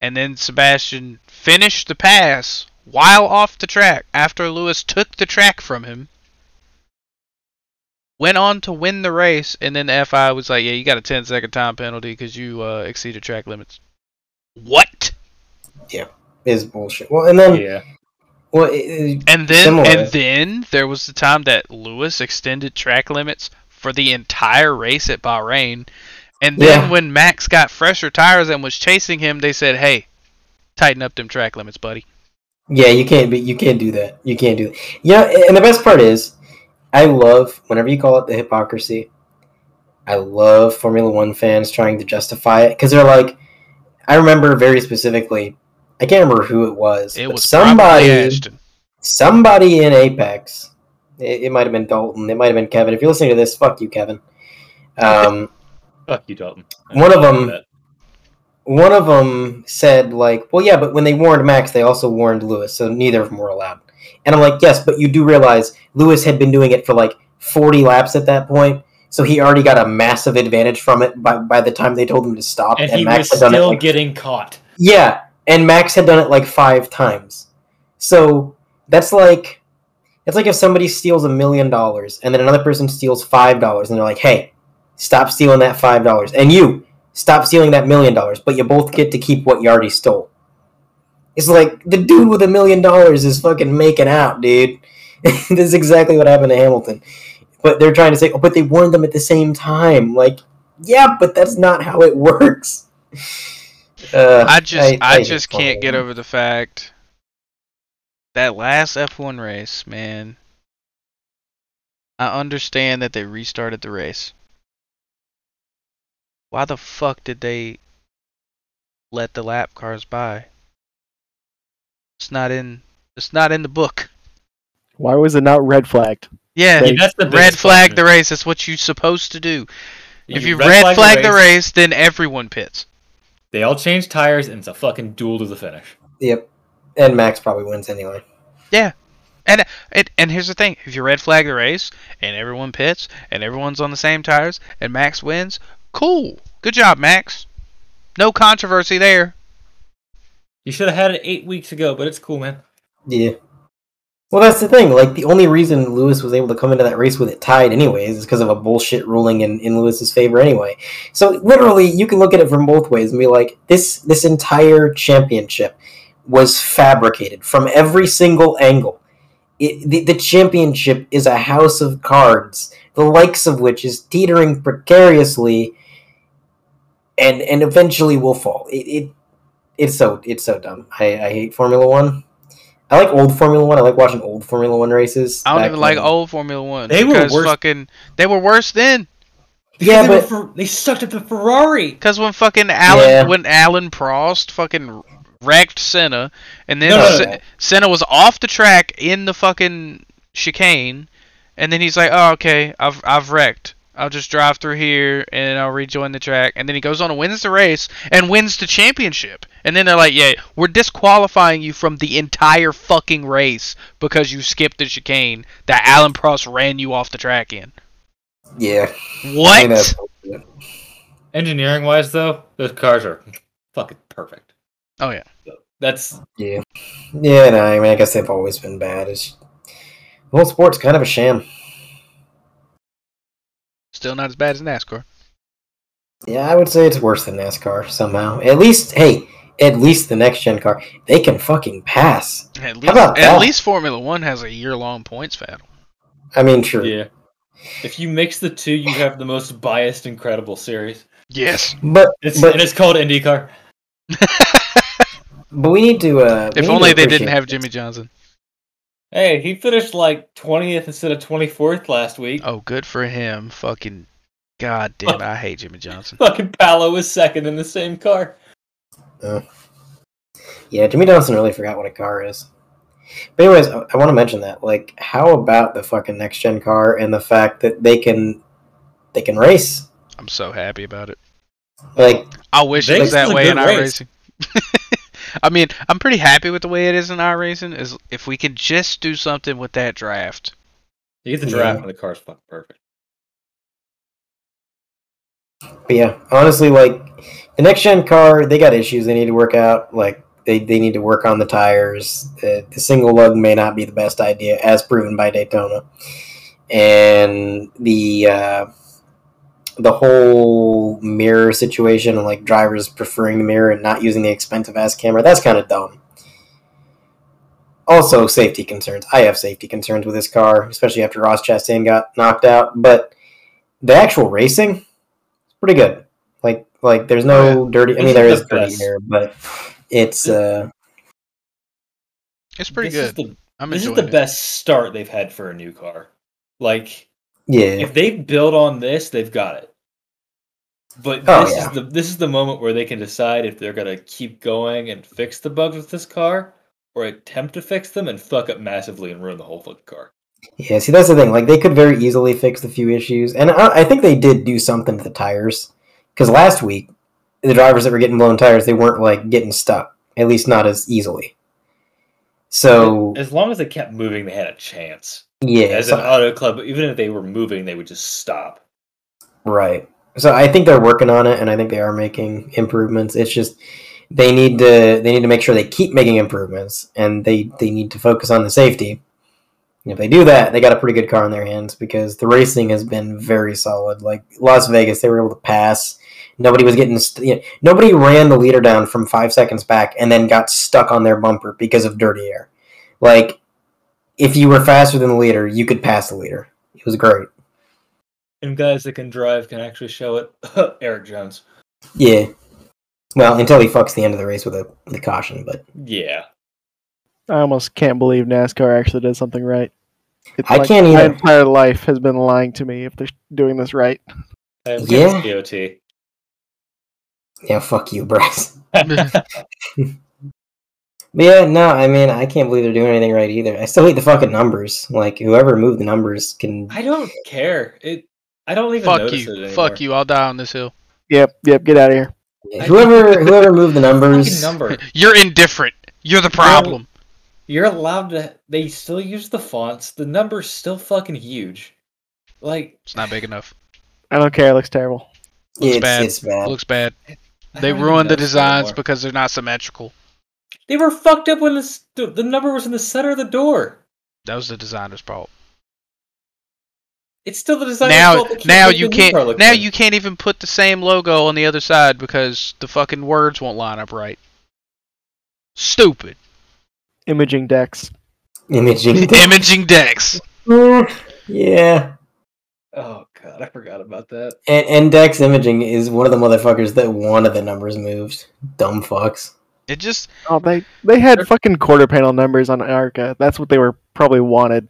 and then Sebastian finished the pass while off the track after Lewis took the track from him. Went on to win the race, and then the FIA was like, "Yeah, you got a 10 second time penalty because you uh, exceeded track limits." What? Is bullshit. Well, and then Yeah. well, it- it- And then Similar. and then there was the time that Lewis extended track limits for the entire race at Bahrain. And then Yeah. when Max got fresher tires and was chasing him, they said, "Hey, tighten up them track limits, buddy." Yeah, you can't be. You can't do that. You can't do that. Yeah, and the best part is, I love whenever you call it the hypocrisy. I love Formula One fans trying to justify it because they're like, I remember very specifically. I can't remember who it was. It but was somebody. Somebody in Apex. It, it might have been Dalton. It might have been Kevin. If you're listening to this, fuck you, Kevin. Um, Fuck you, Dalton. One of them- that. One of them said like, "Well, yeah, but when they warned Max, they also warned Lewis, so neither of them were allowed." And I'm like, "Yes, but you do realize Lewis had been doing it for like 40 laps at that point, so he already got a massive advantage from it by by the time they told him to stop." And he Max was had done it still like, getting caught. yeah, and Max had done it like five times. So that's like it's like if somebody steals a million dollars and then another person steals five dollars and they're like, "Hey, stop stealing that five dollars," and you stop stealing that million dollars, but you both get to keep what you already stole. It's like the dude with a million dollars is fucking making out, dude. this is exactly what happened to Hamilton. But they're trying to say, oh, but they warned them at the same time. Like, yeah, but that's not how it works. Uh, I just I, hate just can't get over the fact that last F1 race, man. I understand that they restarted the race. Why the fuck did they let the lap cars by? It's not in it's not in the book. Why was it not red flagged? Yeah, They- That's the red flag question. the race. That's what you're supposed to do. If you red red flag, the the race, then everyone pits. They all change tires, and it's a fucking duel to the finish. Yep. And Max probably wins anyway. Yeah, and it, and here's the thing: if you red flag the race and everyone pits and everyone's on the same tires and Max wins, cool, good job, Max. No controversy there. You should have had it eight weeks ago, but it's cool, man. Yeah. Well, that's the thing. Like, the only reason Lewis was able to come into that race with it tied, anyways, is because of a bullshit ruling in, in Lewis's favor, anyway. So, literally, you can look at it from both ways and be like, this this entire championship was fabricated from every single angle. It, the, the championship is a house of cards, the likes of which is teetering precariously, and and eventually will fall. It, it it's so it's so dumb. I, I hate Formula One. I like old Formula One. I like watching old Formula One races. I don't even like when- old Formula One. They were worse- Fucking, they were worse then. Yeah, they, but fer- they sucked at the Ferrari. Because when fucking Alan, Yeah. when Alain Prost fucking wrecked Senna, and then No, no, no. Senna was off the track in the fucking chicane, and then he's like, "Oh, okay, I've I've wrecked. I'll just drive through here and I'll rejoin the track." And then he goes on and wins the race and wins the championship. And then they're like, "Yeah, we're disqualifying you from the entire fucking race because you skipped the chicane that Alain Prost ran you off the track in." yeah, I What? think Engineering wise, though, those cars are fucking perfect. Oh yeah. That's yeah, yeah. No, I mean, I guess they've always been bad. It's, the whole sport's kind of a sham. Still not as bad as NASCAR. Yeah, I would say it's worse than NASCAR somehow. At least, hey, at least the next gen car, they can fucking pass. At least, about at that? least Formula One has a year long points battle. I mean, true. yeah. If you mix the two, you have the most biased, incredible series. Yes. But It's but, and it's called IndyCar. but we need to. Uh, if only they didn't have this. Jimmie Johnson. Hey, he finished like twentieth instead of twenty fourth last week. Oh, good for him. Fucking god damn it, I hate Jimmie Johnson. Fucking Palou was second in the same car. Yeah, Jimmie Johnson really forgot what a car is. But anyways, I, I want to mention that. Like, how about the fucking next gen car and the fact that they can they can race? I'm so happy about it. Like, I wish it Vegas was that is a way good in race. iRacing. I mean, I'm pretty happy with the way it is in iRacing. Is if we could just do something with that draft. You get the Yeah. draft when the car's fucking perfect. but yeah, honestly, like the next gen car, they got issues they need to work out. Like, they, they need to work on the tires. The, the single lug may not be the best idea, as proven by Daytona, and the uh, the whole mirror situation and like drivers preferring the mirror and not using the expensive ass camera. That's kind of dumb. Also, safety concerns. I have safety concerns with this car, especially after Ross Chastain got knocked out. But the actual racing, it's pretty good. Like, like there's no dirty. I mean, there is there the is dirty here, but it's uh, It's pretty this good. Is the, I'm this is the it. best start they've had for a new car. Like yeah, if they build on this, they've got it. But Oh, this yeah. is the this is the moment where they can decide if they're gonna keep going and fix the bugs with this car, or attempt to fix them and fuck up massively and ruin the whole fucking car. yeah. See, that's the thing. Like, they could very easily fix the few issues, and I, I think they did do something to the tires. Because last week, the drivers that were getting blown tires, they weren't like getting stuck. At least not as easily. So as long as they kept moving, they had a chance. Yeah, As so- an auto club, even if they were moving, they would just stop. Right. So I think they're working on it, and I think they are making improvements. It's just they need to they need to make sure they keep making improvements, and they they need to focus on the safety. And if they do that, they got a pretty good car in their hands because the racing has been very solid. Like Las Vegas, they were able to pass. Nobody was getting st- you know, nobody ran the leader down from five seconds back and then got stuck on their bumper because of dirty air. Like if you were faster than the leader, you could pass the leader. It was great. And guys that can drive can actually show it. Erik Jones. Yeah. Well, until he fucks the end of the race with a the caution, but Yeah. I almost can't believe NASCAR actually did something right. It's I can't My either. entire life has been lying to me if they're doing this right. Yeah. yeah. yeah, fuck you, Bryce. DOT. But yeah, no, I mean, I can't believe they're doing anything right either. I still hate the fucking numbers. Like, whoever moved the numbers can. I don't care. It. I don't even Fuck notice it you. Fuck you. I'll die on this hill. Yep, yep, get out of here. Yeah, whoever whoever moved the numbers. number. You're indifferent. You're the problem. You're allowed to. They still use the fonts. The number's still fucking huge. Like It's not big enough. I don't care. It looks terrible. Looks it's, bad. it's bad. Looks bad. They don't ruined the designs anymore. because they're not symmetrical. They were fucked up when the st- the number was in the center of the door. That was the designer's fault. It's still the designer's Now, fault. They can't now you the new car can't. Now good. you can't even put the same logo on the other side because the fucking words won't line up right. Stupid. Imaging Dex. Imaging. Imaging Dex. Mm, yeah. Oh god, I forgot about that. And, and Dex Imaging is one of the motherfuckers that one of the numbers moved. Dumb fucks. It just Oh, they they had fucking quarter panel numbers on ARCA. That's what they were probably wanted.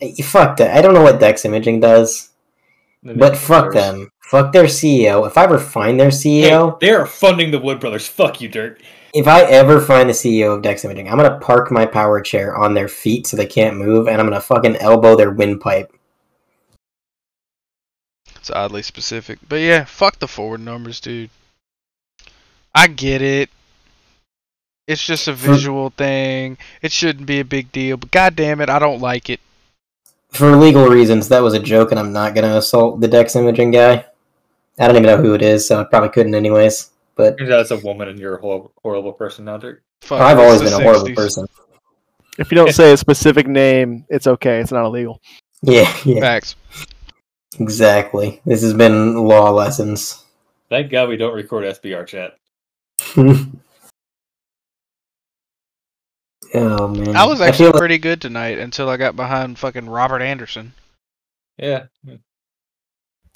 Eh, Fuck that. I don't know what Dex Imaging does, The but fuck cars. them. Fuck their CEO. If I ever find their Hey, CEO, they are funding the Wood Brothers. Fuck you, Dirk. if I ever find the CEO of Dex Imaging, I'm gonna park my power chair on their feet so they can't move, and I'm gonna fucking elbow their windpipe. it's oddly specific. But yeah, fuck the forward numbers, dude. I get it. It's just a For- visual thing. It shouldn't be a big deal, but god damn it, I don't like it. For legal reasons, that was a joke, and I'm not gonna assault the Dex Imaging guy. I don't even know who it is, so I probably couldn't anyways. But Turns out a woman and you're a horrible, horrible person now, Dirt. Fuck, I've always been a horrible 60s. person. If you don't say a specific name, it's okay. It's not illegal. Yeah, yeah, Facts. exactly. This has been law lessons. Thank God we don't record SBR chat. oh man, I was I actually like- pretty good tonight until I got behind fucking Robert Anderson. Yeah.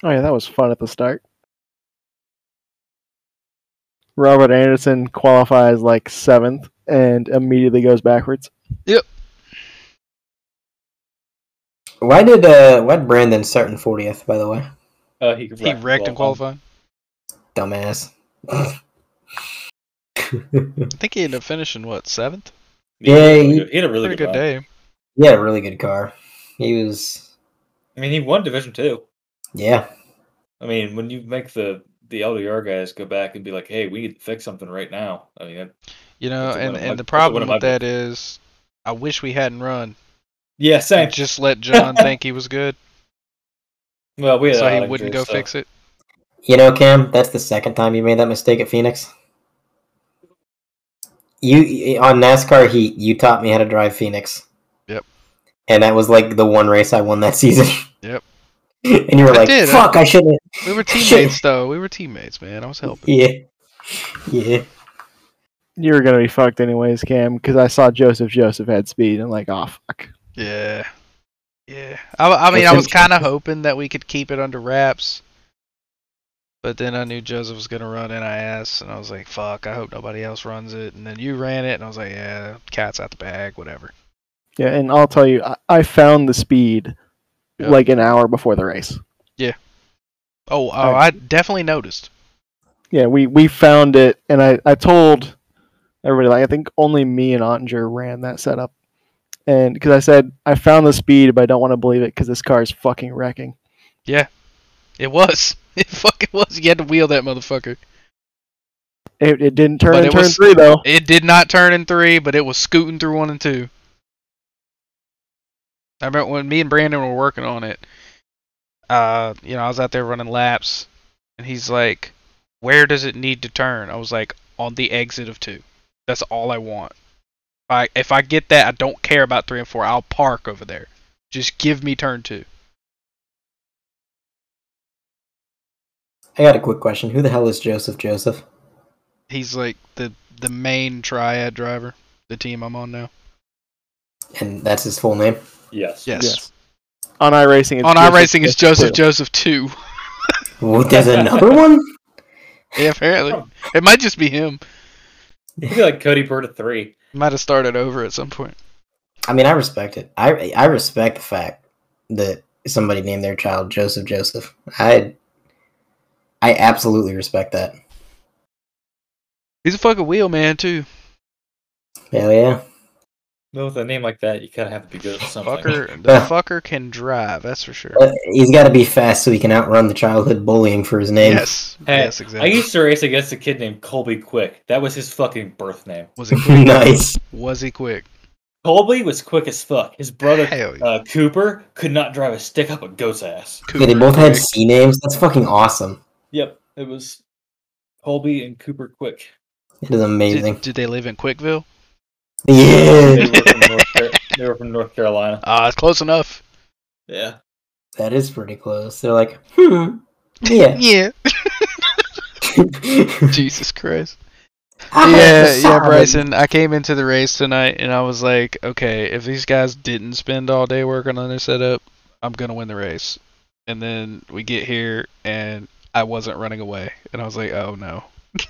Oh yeah, that was fun at the start. Robert Anderson qualifies like seventh and immediately goes backwards. Yep. Why did uh why did Brandon start in fortieth? By the way, Uh, he, He wrecked and qualified. dumbass. I think he ended up finishing what seventh. Yeah, he, he- he had a really good, good day. he had a really good car. He was I mean, he won Division Two. yeah. I mean, when you make the the LDR guys go back and be like, "Hey, we need to fix something right now." I mean, You know, That's a win and, my- and the that's a win problem of my with that is, I wish we hadn't run. yeah, same. Just let John think he was good, Well, we had so he wouldn't go so- fix it. You know, Cam, that's the second time you made that mistake at Phoenix. You on NASCAR Heat, you taught me how to drive Phoenix. Yep. And that was like the one race I won that season. Yep. and you were I like, did, I- "Fuck, I shouldn't." We were teammates, though. We were teammates, man. I was helping. Yeah, yeah. You were gonna be fucked anyways, Cam, because I saw Joseph Joseph had speed and like, oh fuck. Yeah, yeah. I, I mean, That's I was kind of hoping that we could keep it under wraps, but then I knew Joseph was gonna run NIS, and I was like, "Fuck! I hope nobody else runs it." And then you ran it, and I was like, "Yeah, cat's out the bag, whatever." Yeah, and I'll tell you, I, I found the speed Yep. like an hour before the race. Oh, oh, I- I definitely noticed. Yeah, we we found it, and I I told everybody like I think only me and Ottinger ran that setup, and because I said I found the speed, but I don't want to believe it because this car is fucking wrecking. Yeah, it was. It fucking was. You had to wheel that motherfucker. It, it didn't turn But in turn was- three though. It did not turn in three, but it was scooting through one and two. I remember when me and Brandon were working on it. Uh, you know, I was out there running laps, and he's like, "Where does it need to turn?" I was like, "On the exit of two. That's all I want. If I if I get that, I don't care about three and four. I'll park over there. Just give me turn two. I got a quick question. Who the hell is Joseph Joseph? He's like the the main triad driver, the team I'm on now. And that's his full name. Yes. Yes. On iRacing, it's on Joseph iRacing, it's Joseph too. Joseph two. Well, there's another one. Yeah, apparently. It might just be him. I feel like Cody Bird at three. Might have started over at some point. I mean, I respect it. I I respect the fact that somebody named their child Joseph Joseph. I I absolutely respect that. He's a fucking wheel man too. Hell yeah. No, with a name like that, you kind of have to be good at something. Fucker, the fucker can drive. That's for sure. He's got to be fast so he can outrun the childhood bullying for his name. Yes. Hey, yes, I exactly. used to race against a kid named Colby Quick. That was his fucking birth name. Was he quick? nice. Was he quick? Colby was quick as fuck. His brother Hell yeah. uh, Cooper could not drive a stick up a goat's ass. Yeah, they Cooper both had quick. C names. That's fucking awesome. Yep, it was Colby and Cooper Quick. It is amazing. Did, did they live in Quickville? They Yeah, were from North, Car- they were from North Carolina. Ah, it's close enough. Yeah. that is pretty close. They're like, hmm, yeah. Yeah. Jesus Christ. I yeah, yeah, Bryson. I came into the race tonight and I was like, okay, if these guys didn't spend all day working on their setup, I'm gonna win the race. And then we get here and I wasn't running away, and I was like, oh no.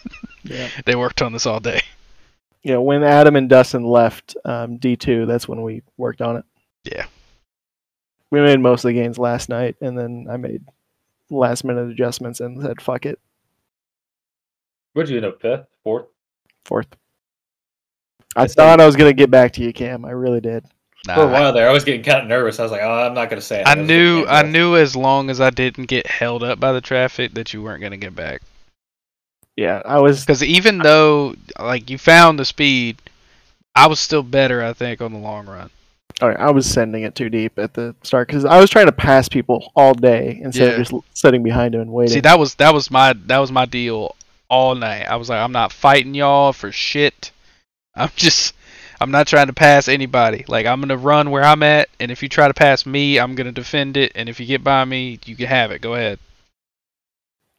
Yeah. They worked on this all day. Yeah, when Adam and Dustin left um, D2, that's when we worked on it. Yeah. We made most of the gains last night, and then I made last minute adjustments and said, fuck it, Where'd you end up? Fifth? Fourth? fourth. I I thought I was going to get back to you, Cam. I really did. Nah, For a while there, I was getting kind of nervous. I was like, oh, I'm not going to say it. I was knew I knew as long as I didn't get held up by the traffic that you weren't gonna get back. Yeah, I was. Because even though like you found the speed, I was still better. I think on the long run. All right, I was sending it too deep at the start because I was trying to pass people all day instead Yeah. of just sitting behind them and waiting. See, that was that was my that was my deal all night. I was like, I'm not fighting y'all for shit. I'm just I'm not trying to pass anybody. Like I'm gonna run where I'm at, and if you try to pass me, I'm gonna defend it. And if you get by me, you can have it. Go ahead.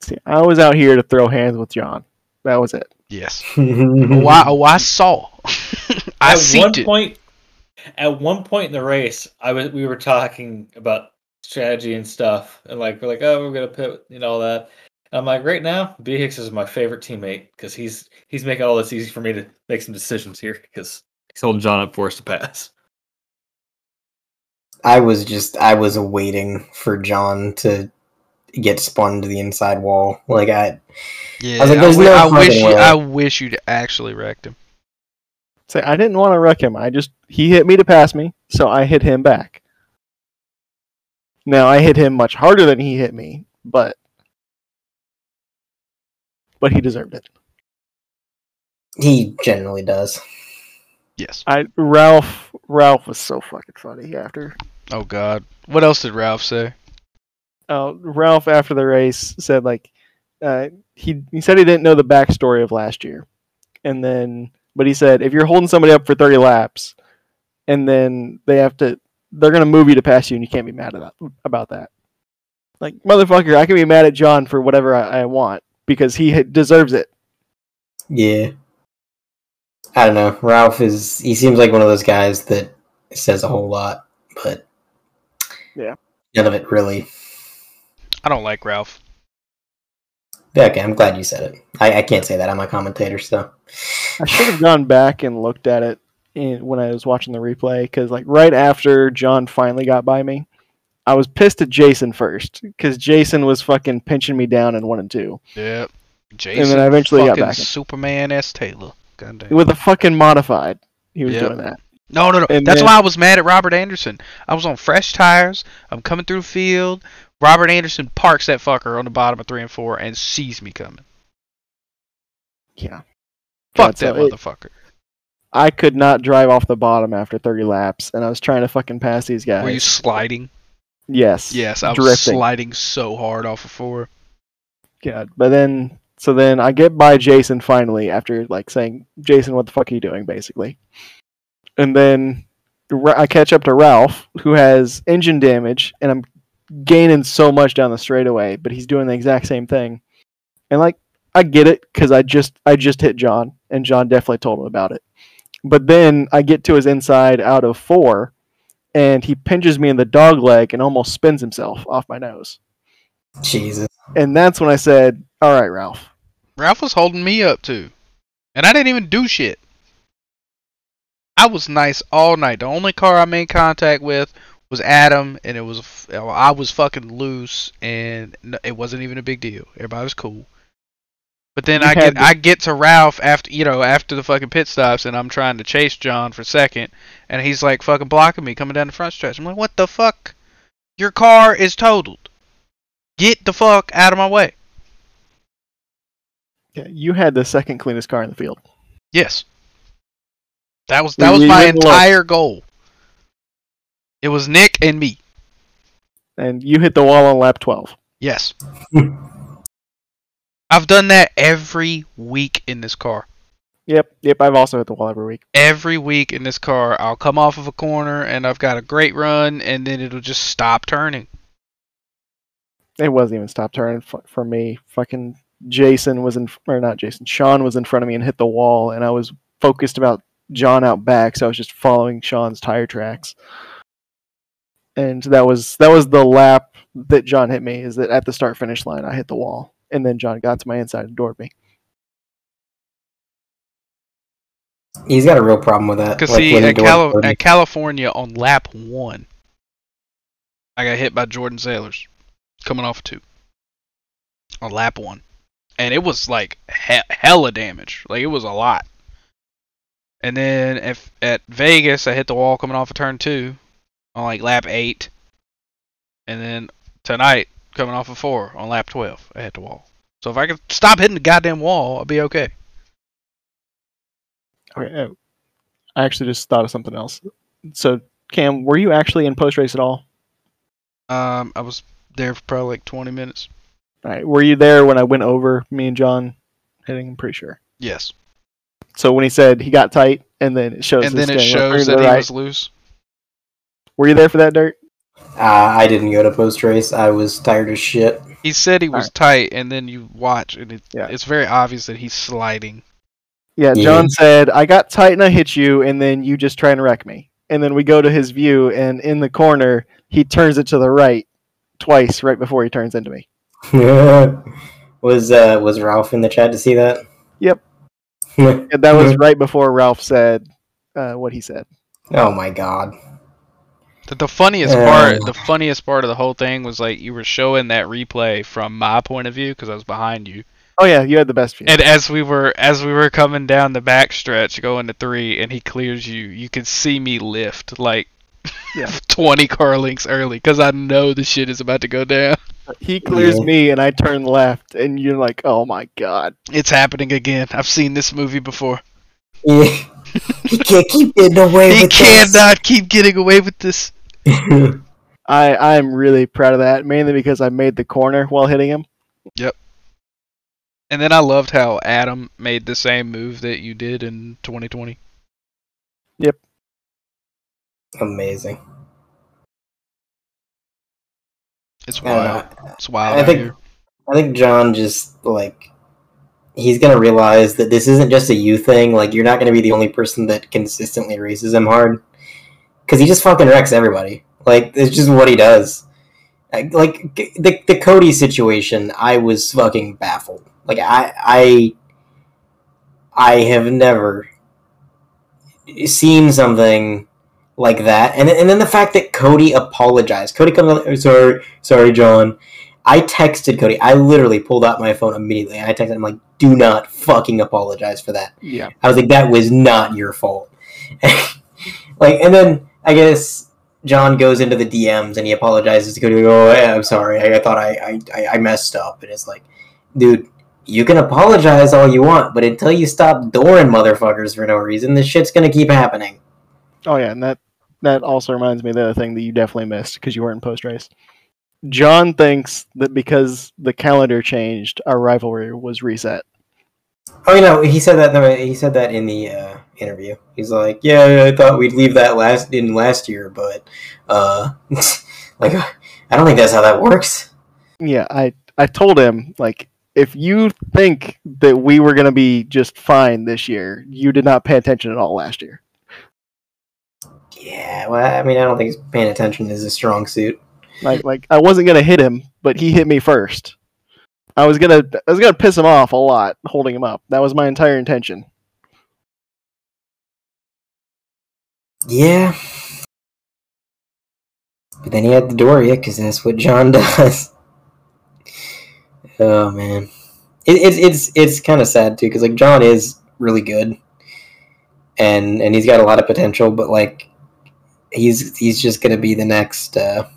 See, I was out here to throw hands with John. That was it. Yes. Oh, I, oh, I saw. I at one it. point, at one point in the race, I was we were talking about strategy and stuff, and like we're like, oh, we're gonna pit, you know all that. I'm like, right now, B Hicks is my favorite teammate because he's he's making all this easy for me to make some decisions here because he's holding John up for us to pass. I was just I was waiting for John to get spun to the inside wall. Like I, Yeah, I was like, there's wi- no I wish you, way. I wish you'd actually wrecked him. Say, I didn't want to wreck him. I just he hit me to pass me, so I hit him back. Now I hit him much harder than he hit me, but but he deserved it. he generally does. Yes. I Ralph Ralph was so fucking funny after. Oh God. What else did Ralph say? Uh, Ralph after the race said like uh, he he said he didn't know the backstory of last year, and then but he said if you're holding somebody up for 30 laps, and then they have to they're gonna move you to pass you, and you can't be mad about about that. Like motherfucker, I can be mad at John for whatever I, I want because he ha- deserves it. Yeah. I don't know. Ralph is he seems like one of those guys that says a whole lot, but Yeah. none of it really. I don't like Ralph. Yeah, okay, I'm glad you said it. I, I can't say that. I'm a commentator, so I should have gone back and looked at it in, when I was watching the replay because, like, right after John finally got by me, I was pissed at Jason first because Jason was fucking pinching me down in one and two Yep. Jason. then I eventually got fucking back. Superman S. Taylor. God with a fucking modified. He was Yep. doing that. No, no, no. And That's then- why I was mad at Robert Anderson. I was on fresh tires. I'm coming through the field. Robert Anderson parks that fucker on the bottom of three and four and sees me coming. Yeah, Fuck so that it- motherfucker. I could not drive off the bottom after 30 laps, and I was trying to fucking pass these guys. Were you sliding? yes. Yes, I was drifting. sliding so hard off of four. God. But then, so then I get by Jason finally after like saying, Jason, what the fuck are you doing, basically. And then I catch up to Ralph, who has engine damage, and I'm gaining so much down the straightaway, but he's doing the exact same thing. And like, I get it because I just I just hit John, and John definitely told him about it. But then I get to his inside out of four, and he pinches me in the dog leg and almost spins himself off my nose. Jesus. And that's when I said, "All right, Ralph, Ralph was holding me up too. And I didn't even do shit. I was nice all night. The only car I made contact with was Adam, and it was I was fucking loose, and it wasn't even a big deal. Everybody was cool. But then You I get the- I get to Ralph after you know after the fucking pit stops, and I'm trying to chase John for second, and he's like fucking blocking me coming down the front stretch. I'm like, what the fuck? Your car is totaled. Get the fuck out of my way. Yeah, you had the second cleanest car in the field. Yes. That was We that was my it alone. entire goal. It was Nick and me. And you hit the wall on lap 12. Yes. I've done that every week in this car. Yep, yep, I've also hit the wall every week. Every week in this car, I'll come off of a corner and I've got a great run and then it'll just stop turning. It wasn't even stop turning f- for me. Fucking Jason was in, or not Jason, Sean was in front of me and hit the wall, and I was focused about John out back, so I was just following Sean's tire tracks. And that was that was the lap that John hit me. Is that at the start finish line I hit the wall, and then John got to my inside and doored me. He's got a real problem with that. Because like see, he at, Cali- at California on lap one, I got hit by Jordan Sailors coming off two on lap one, and it was like he- hella damage. Like it was a lot. And then if at Vegas, I hit the wall coming off of turn two on like lap eight, and then tonight coming off of four on lap twelve, I hit the wall. So if I could stop hitting the goddamn wall, I'd be okay. Okay, uh, I actually just thought of something else. So, Cam, were you actually in post race at all? Um, I was there for probably like 20 minutes. All right, were you there when I went over me and John hitting? I'm pretty sure. Yes. So when he said he got tight, and then it shows, and then it shows to that the he right. was loose. Were you there for that dirt? Uh, I didn't go to post race. I was tired as shit. He said he was Alright. tight, and then you watch, and it, Yeah. it's very obvious that he's sliding. Yeah, Yeah. John said I got tight and I hit you, and then you just try and wreck me. And then we go to his view, and in the corner, he turns it to the right, twice right before he turns into me. was uh, was Ralph in the chat to see that? Yep. And that was right before Ralph said uh, what he said. Oh my god. The, the funniest Uh. part, the funniest part of the whole thing was like you were showing that replay from my point of view because I was behind you, Oh yeah, you had the best view. and as we were as we were coming down the back stretch going to three, and he clears you, you could see me lift like Yeah. 20 car links early because I know the shit is about to go down. He clears Yeah. me, and I turn left, and you're like, "Oh my god!" It's happening again. I've seen this movie before. Yeah. he can't keep getting away He with cannot keep getting away with this. this. I I'm really proud of that, mainly because I made the corner while hitting him. Yep. And then I loved how Adam made the same move that you did in 2020. Yep. Amazing. It's Uh, wild. It's wild I think- here. I think John just like he's gonna realize that this isn't just a you thing. Like you're not gonna be the only person that consistently races him hard, because he just fucking wrecks everybody. Like it's just what he does. Like like, the the Cody situation, I was fucking baffled. Like I I I have never seen something like that, and and then the fact that Cody apologized. Cody comes on, sorry, sorry, John. I texted Cody. I literally pulled out my phone immediately. And I texted him like, "Do not fucking apologize for that." Yeah. I was like, "That was not your fault." like, and then I guess John goes into the DMs and he apologizes to Cody. Oh, yeah, I'm sorry. I, I thought I, I I messed up. And it's like, dude, you can apologize all you want, but until you stop dooring motherfuckers for no reason, this shit's gonna keep happening. Oh yeah, and that that also reminds me of the other thing that you definitely missed because you weren't post race. John thinks that because the calendar changed, our rivalry was reset. Oh, you know, he said that. no, He said that in the uh, interview. He's like, "Yeah, I thought we'd leave that last in last year, but uh, like, I don't think that's how that works." Yeah, I I told him like if you think that we were gonna be just fine this year, you did not pay attention at all last year. Yeah, well, I mean, I don't think he's paying attention is a strong suit. Like like I wasn't gonna hit him, but he hit me first. I was gonna I was gonna piss him off a lot holding him up. That was my entire intention. Yeah, but then he had the Doria because that's what John does. oh man, it, it's it's it's kind of sad too because like John is really good, and and he's got a lot of potential, but like he's he's just gonna be the next. uh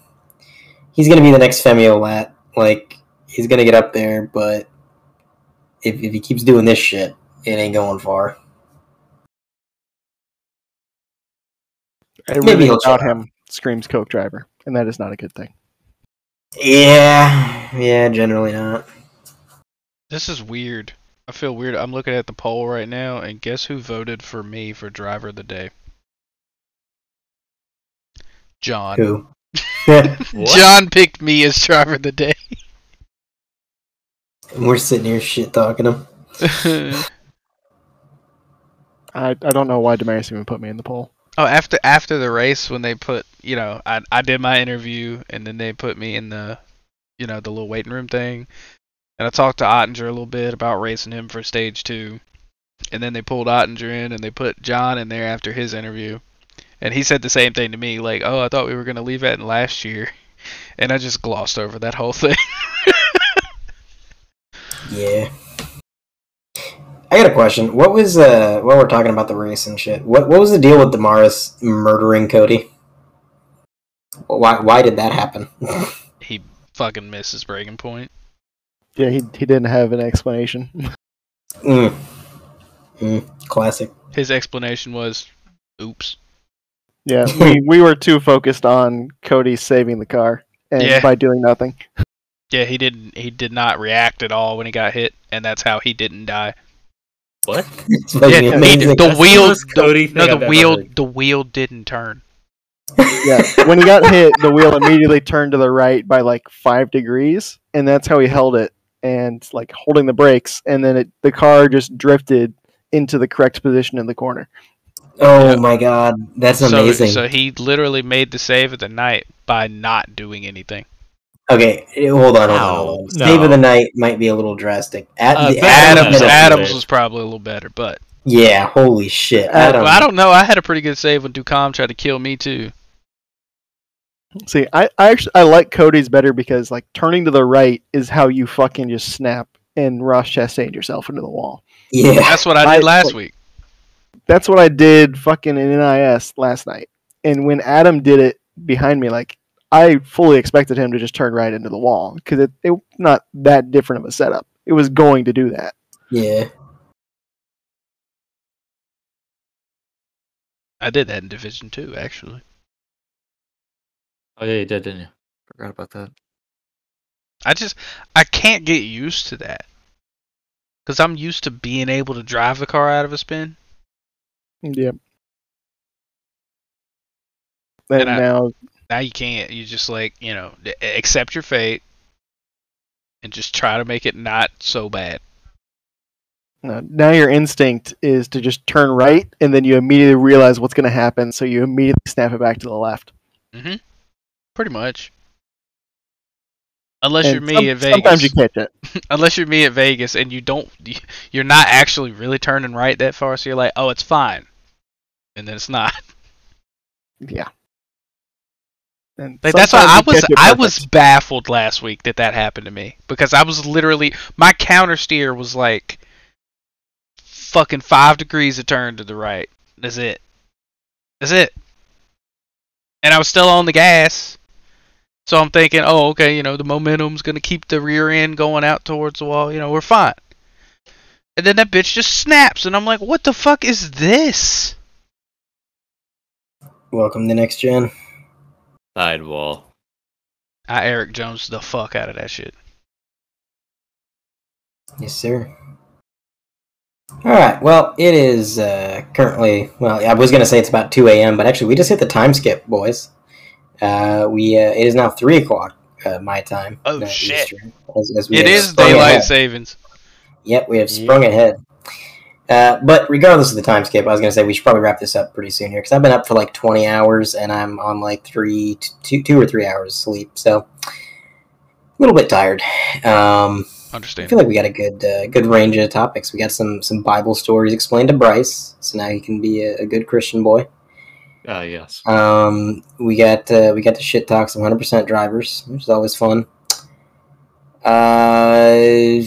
He's gonna be the next Femio Lat. Like he's gonna get up there, but if if he keeps doing this shit, it ain't going far. Maybe Everything he'll about him screams Coke driver, and that is not a good thing. Yeah, yeah, generally not. This is weird. I feel weird. I'm looking at the poll right now, and guess who voted for me for driver of the day? John. Who? John picked me as driver of the day. And we're sitting here shit talking him. I, I don't know why Damaris even put me in the poll. Oh, after after the race, when they put, you know, I I did my interview, and then they put me in the, you know, the little waiting room thing, and I talked to Ottinger a little bit about racing him for stage two, and then they pulled Ottinger in, and they put John in there after his interview, and he said the same thing to me, like, oh, I thought we were gonna leave that in last year, and I just glossed over that whole thing. Yeah. I got a question. What was uh while we're talking about the race and shit? What what was the deal with Damaris murdering Cody? Why why did that happen? he fucking missed his braking point. Yeah, he he didn't have an explanation. mm. Mm. Classic. His explanation was, "Oops." Yeah, we, we were too focused on Cody saving the car and Yeah. by doing nothing. Yeah, he didn't. He did not react at all when he got hit, and that's how he didn't die. What? It's Yeah, the That's the wheel, Cody the, no, thing I've the wheel, heard. the wheel didn't turn. Yeah, when he got hit, the wheel immediately turned to the right by like five degrees, and that's how he held it and like holding the brakes, and then it the car just drifted into the correct position in the corner. Oh Yeah. my god, that's amazing. so he literally made the save of the night by not doing anything. Okay, eh, hold on, hold on. Hold on. Ow, Save of the night might be a little drastic. At, Uh, the Adams Adams, had a- Adams bit. was probably a little better, but Yeah, holy shit. Uh, Adam, well, I don't know. I had a pretty good save when Ducom tried to kill me too. See, I, I actually I like Cody's better because like turning to the right is how you fucking just snap and Ross Chastain yourself into the wall. yeah, That's what I I- did last week. That's what I did fucking in NIS last night. And when Adam did it behind me, like I fully expected him to just turn right into the wall because it, it not that different of a setup. It was going to do that. yeah. I did that in Division Two, actually. Oh yeah, you did, didn't you? Forgot about that. I just I can't get used to that because I'm used to being able to drive the car out of a spin. Yep. And, And I- now, Now you can't. You just like you know accept your fate and just try to make it not so bad. uh, now your instinct is to just turn right, and then you immediately realize what's going to happen, so you immediately snap it back to the left. hmm Pretty much. Unless And you're me some- at Vegas. Sometimes you catch it. Unless you're me at Vegas and you don't, you're not actually really turning right that far, so you're like, oh, it's fine, and then it's not. Yeah. And Like that's why I was I was baffled last week that that happened to me because I was literally my counter steer was like fucking five degrees of turn to the right. That's it. That's it. And I was still on the gas. So I'm thinking, oh, okay, you know, the momentum's gonna keep the rear end going out towards the wall. You know, we're fine. And then that bitch just snaps, and I'm like, what the fuck is this? Welcome to next gen. Sidewall. I Erik Jones the fuck out of that shit. Yes, sir. All right. Well, it is uh, currently. Well, I was gonna say it's about two a.m., but actually, we just hit the time skip, boys. Uh, we uh, it is now three o'clock uh, my time. Oh, uh, shit. Eastern, as, as we It have is sprung daylight ahead. savings. Yep, we have sprung ahead. Uh, but regardless of the time skip, I was gonna say we should probably wrap this up pretty soon here because I've been up for like twenty hours and I'm on like three, t- two, two or three hours of sleep, so a little bit tired. Um, Understand. I feel like we got a good uh, good range of topics. We got some some Bible stories explained to Bryce, so now he can be a, a good Christian boy. Ah, yes. Um, we got uh, we got the shit talk some hundred percent drivers, which is always fun. Uh,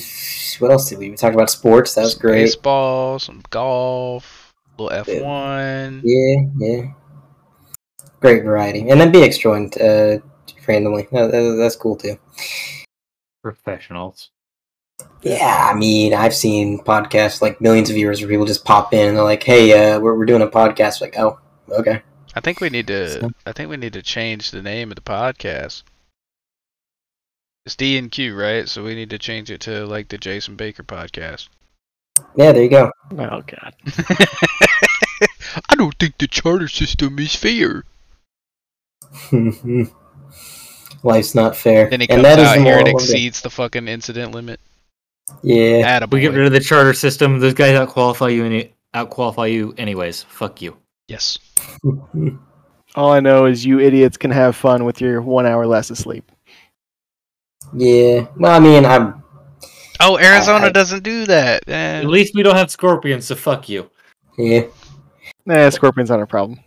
what else did we? We talked about sports. That was Some great. Baseball, some golf, little F one. Yeah, yeah. Great variety, and then BX joined uh, randomly. That, that- that's cool too. Professionals. Yeah, I mean, I've seen podcasts like millions of viewers where people just pop in and they're like, "Hey, uh, we're we're doing a podcast." Like, oh, okay. I think we need to. So- I think we need to change the name of the podcast. It's D and Q, right? So we need to change it to like the Jason Baker podcast. Yeah, there you go. Oh god. I don't think the charter system is fair. Life's not fair. Then he and comes out the here and moral of it. exceeds the fucking incident limit. Yeah. Attaboy. We get rid of the charter system. Those guys out qualify you any out qualify you anyways. Fuck you. Yes. All I know is you idiots can have fun with your one hour less of sleep. yeah. Well, I mean, I'm. Oh, Arizona I- doesn't do that. Eh. At least we don't have scorpions, so fuck you. Yeah. Nah, scorpion's not a problem.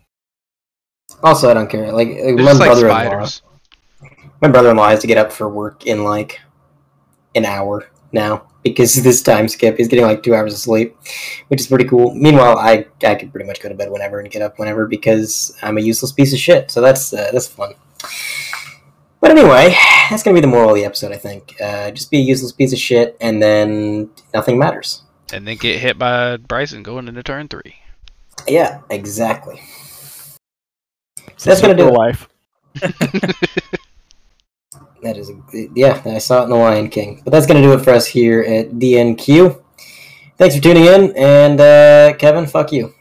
Also, I don't care. Like, like my brother-in-law. spiders. My brother-in-law has to get up for work in like an hour now because this time skip is getting like two hours of sleep, which is pretty cool. Meanwhile, I I could pretty much go to bed whenever and get up whenever because I'm a useless piece of shit. So that's uh, that's fun. But anyway, that's gonna be the moral of the episode. I think. Uh, just be a useless piece of shit, and then nothing matters. And then get hit by Bryson going into turn three. Yeah, exactly. So that's gonna do Real it. life. That is, a, yeah, I saw it in The Lion King. But that's going to do it for us here at DNQ. Thanks for tuning in, and uh, Kevin, fuck you.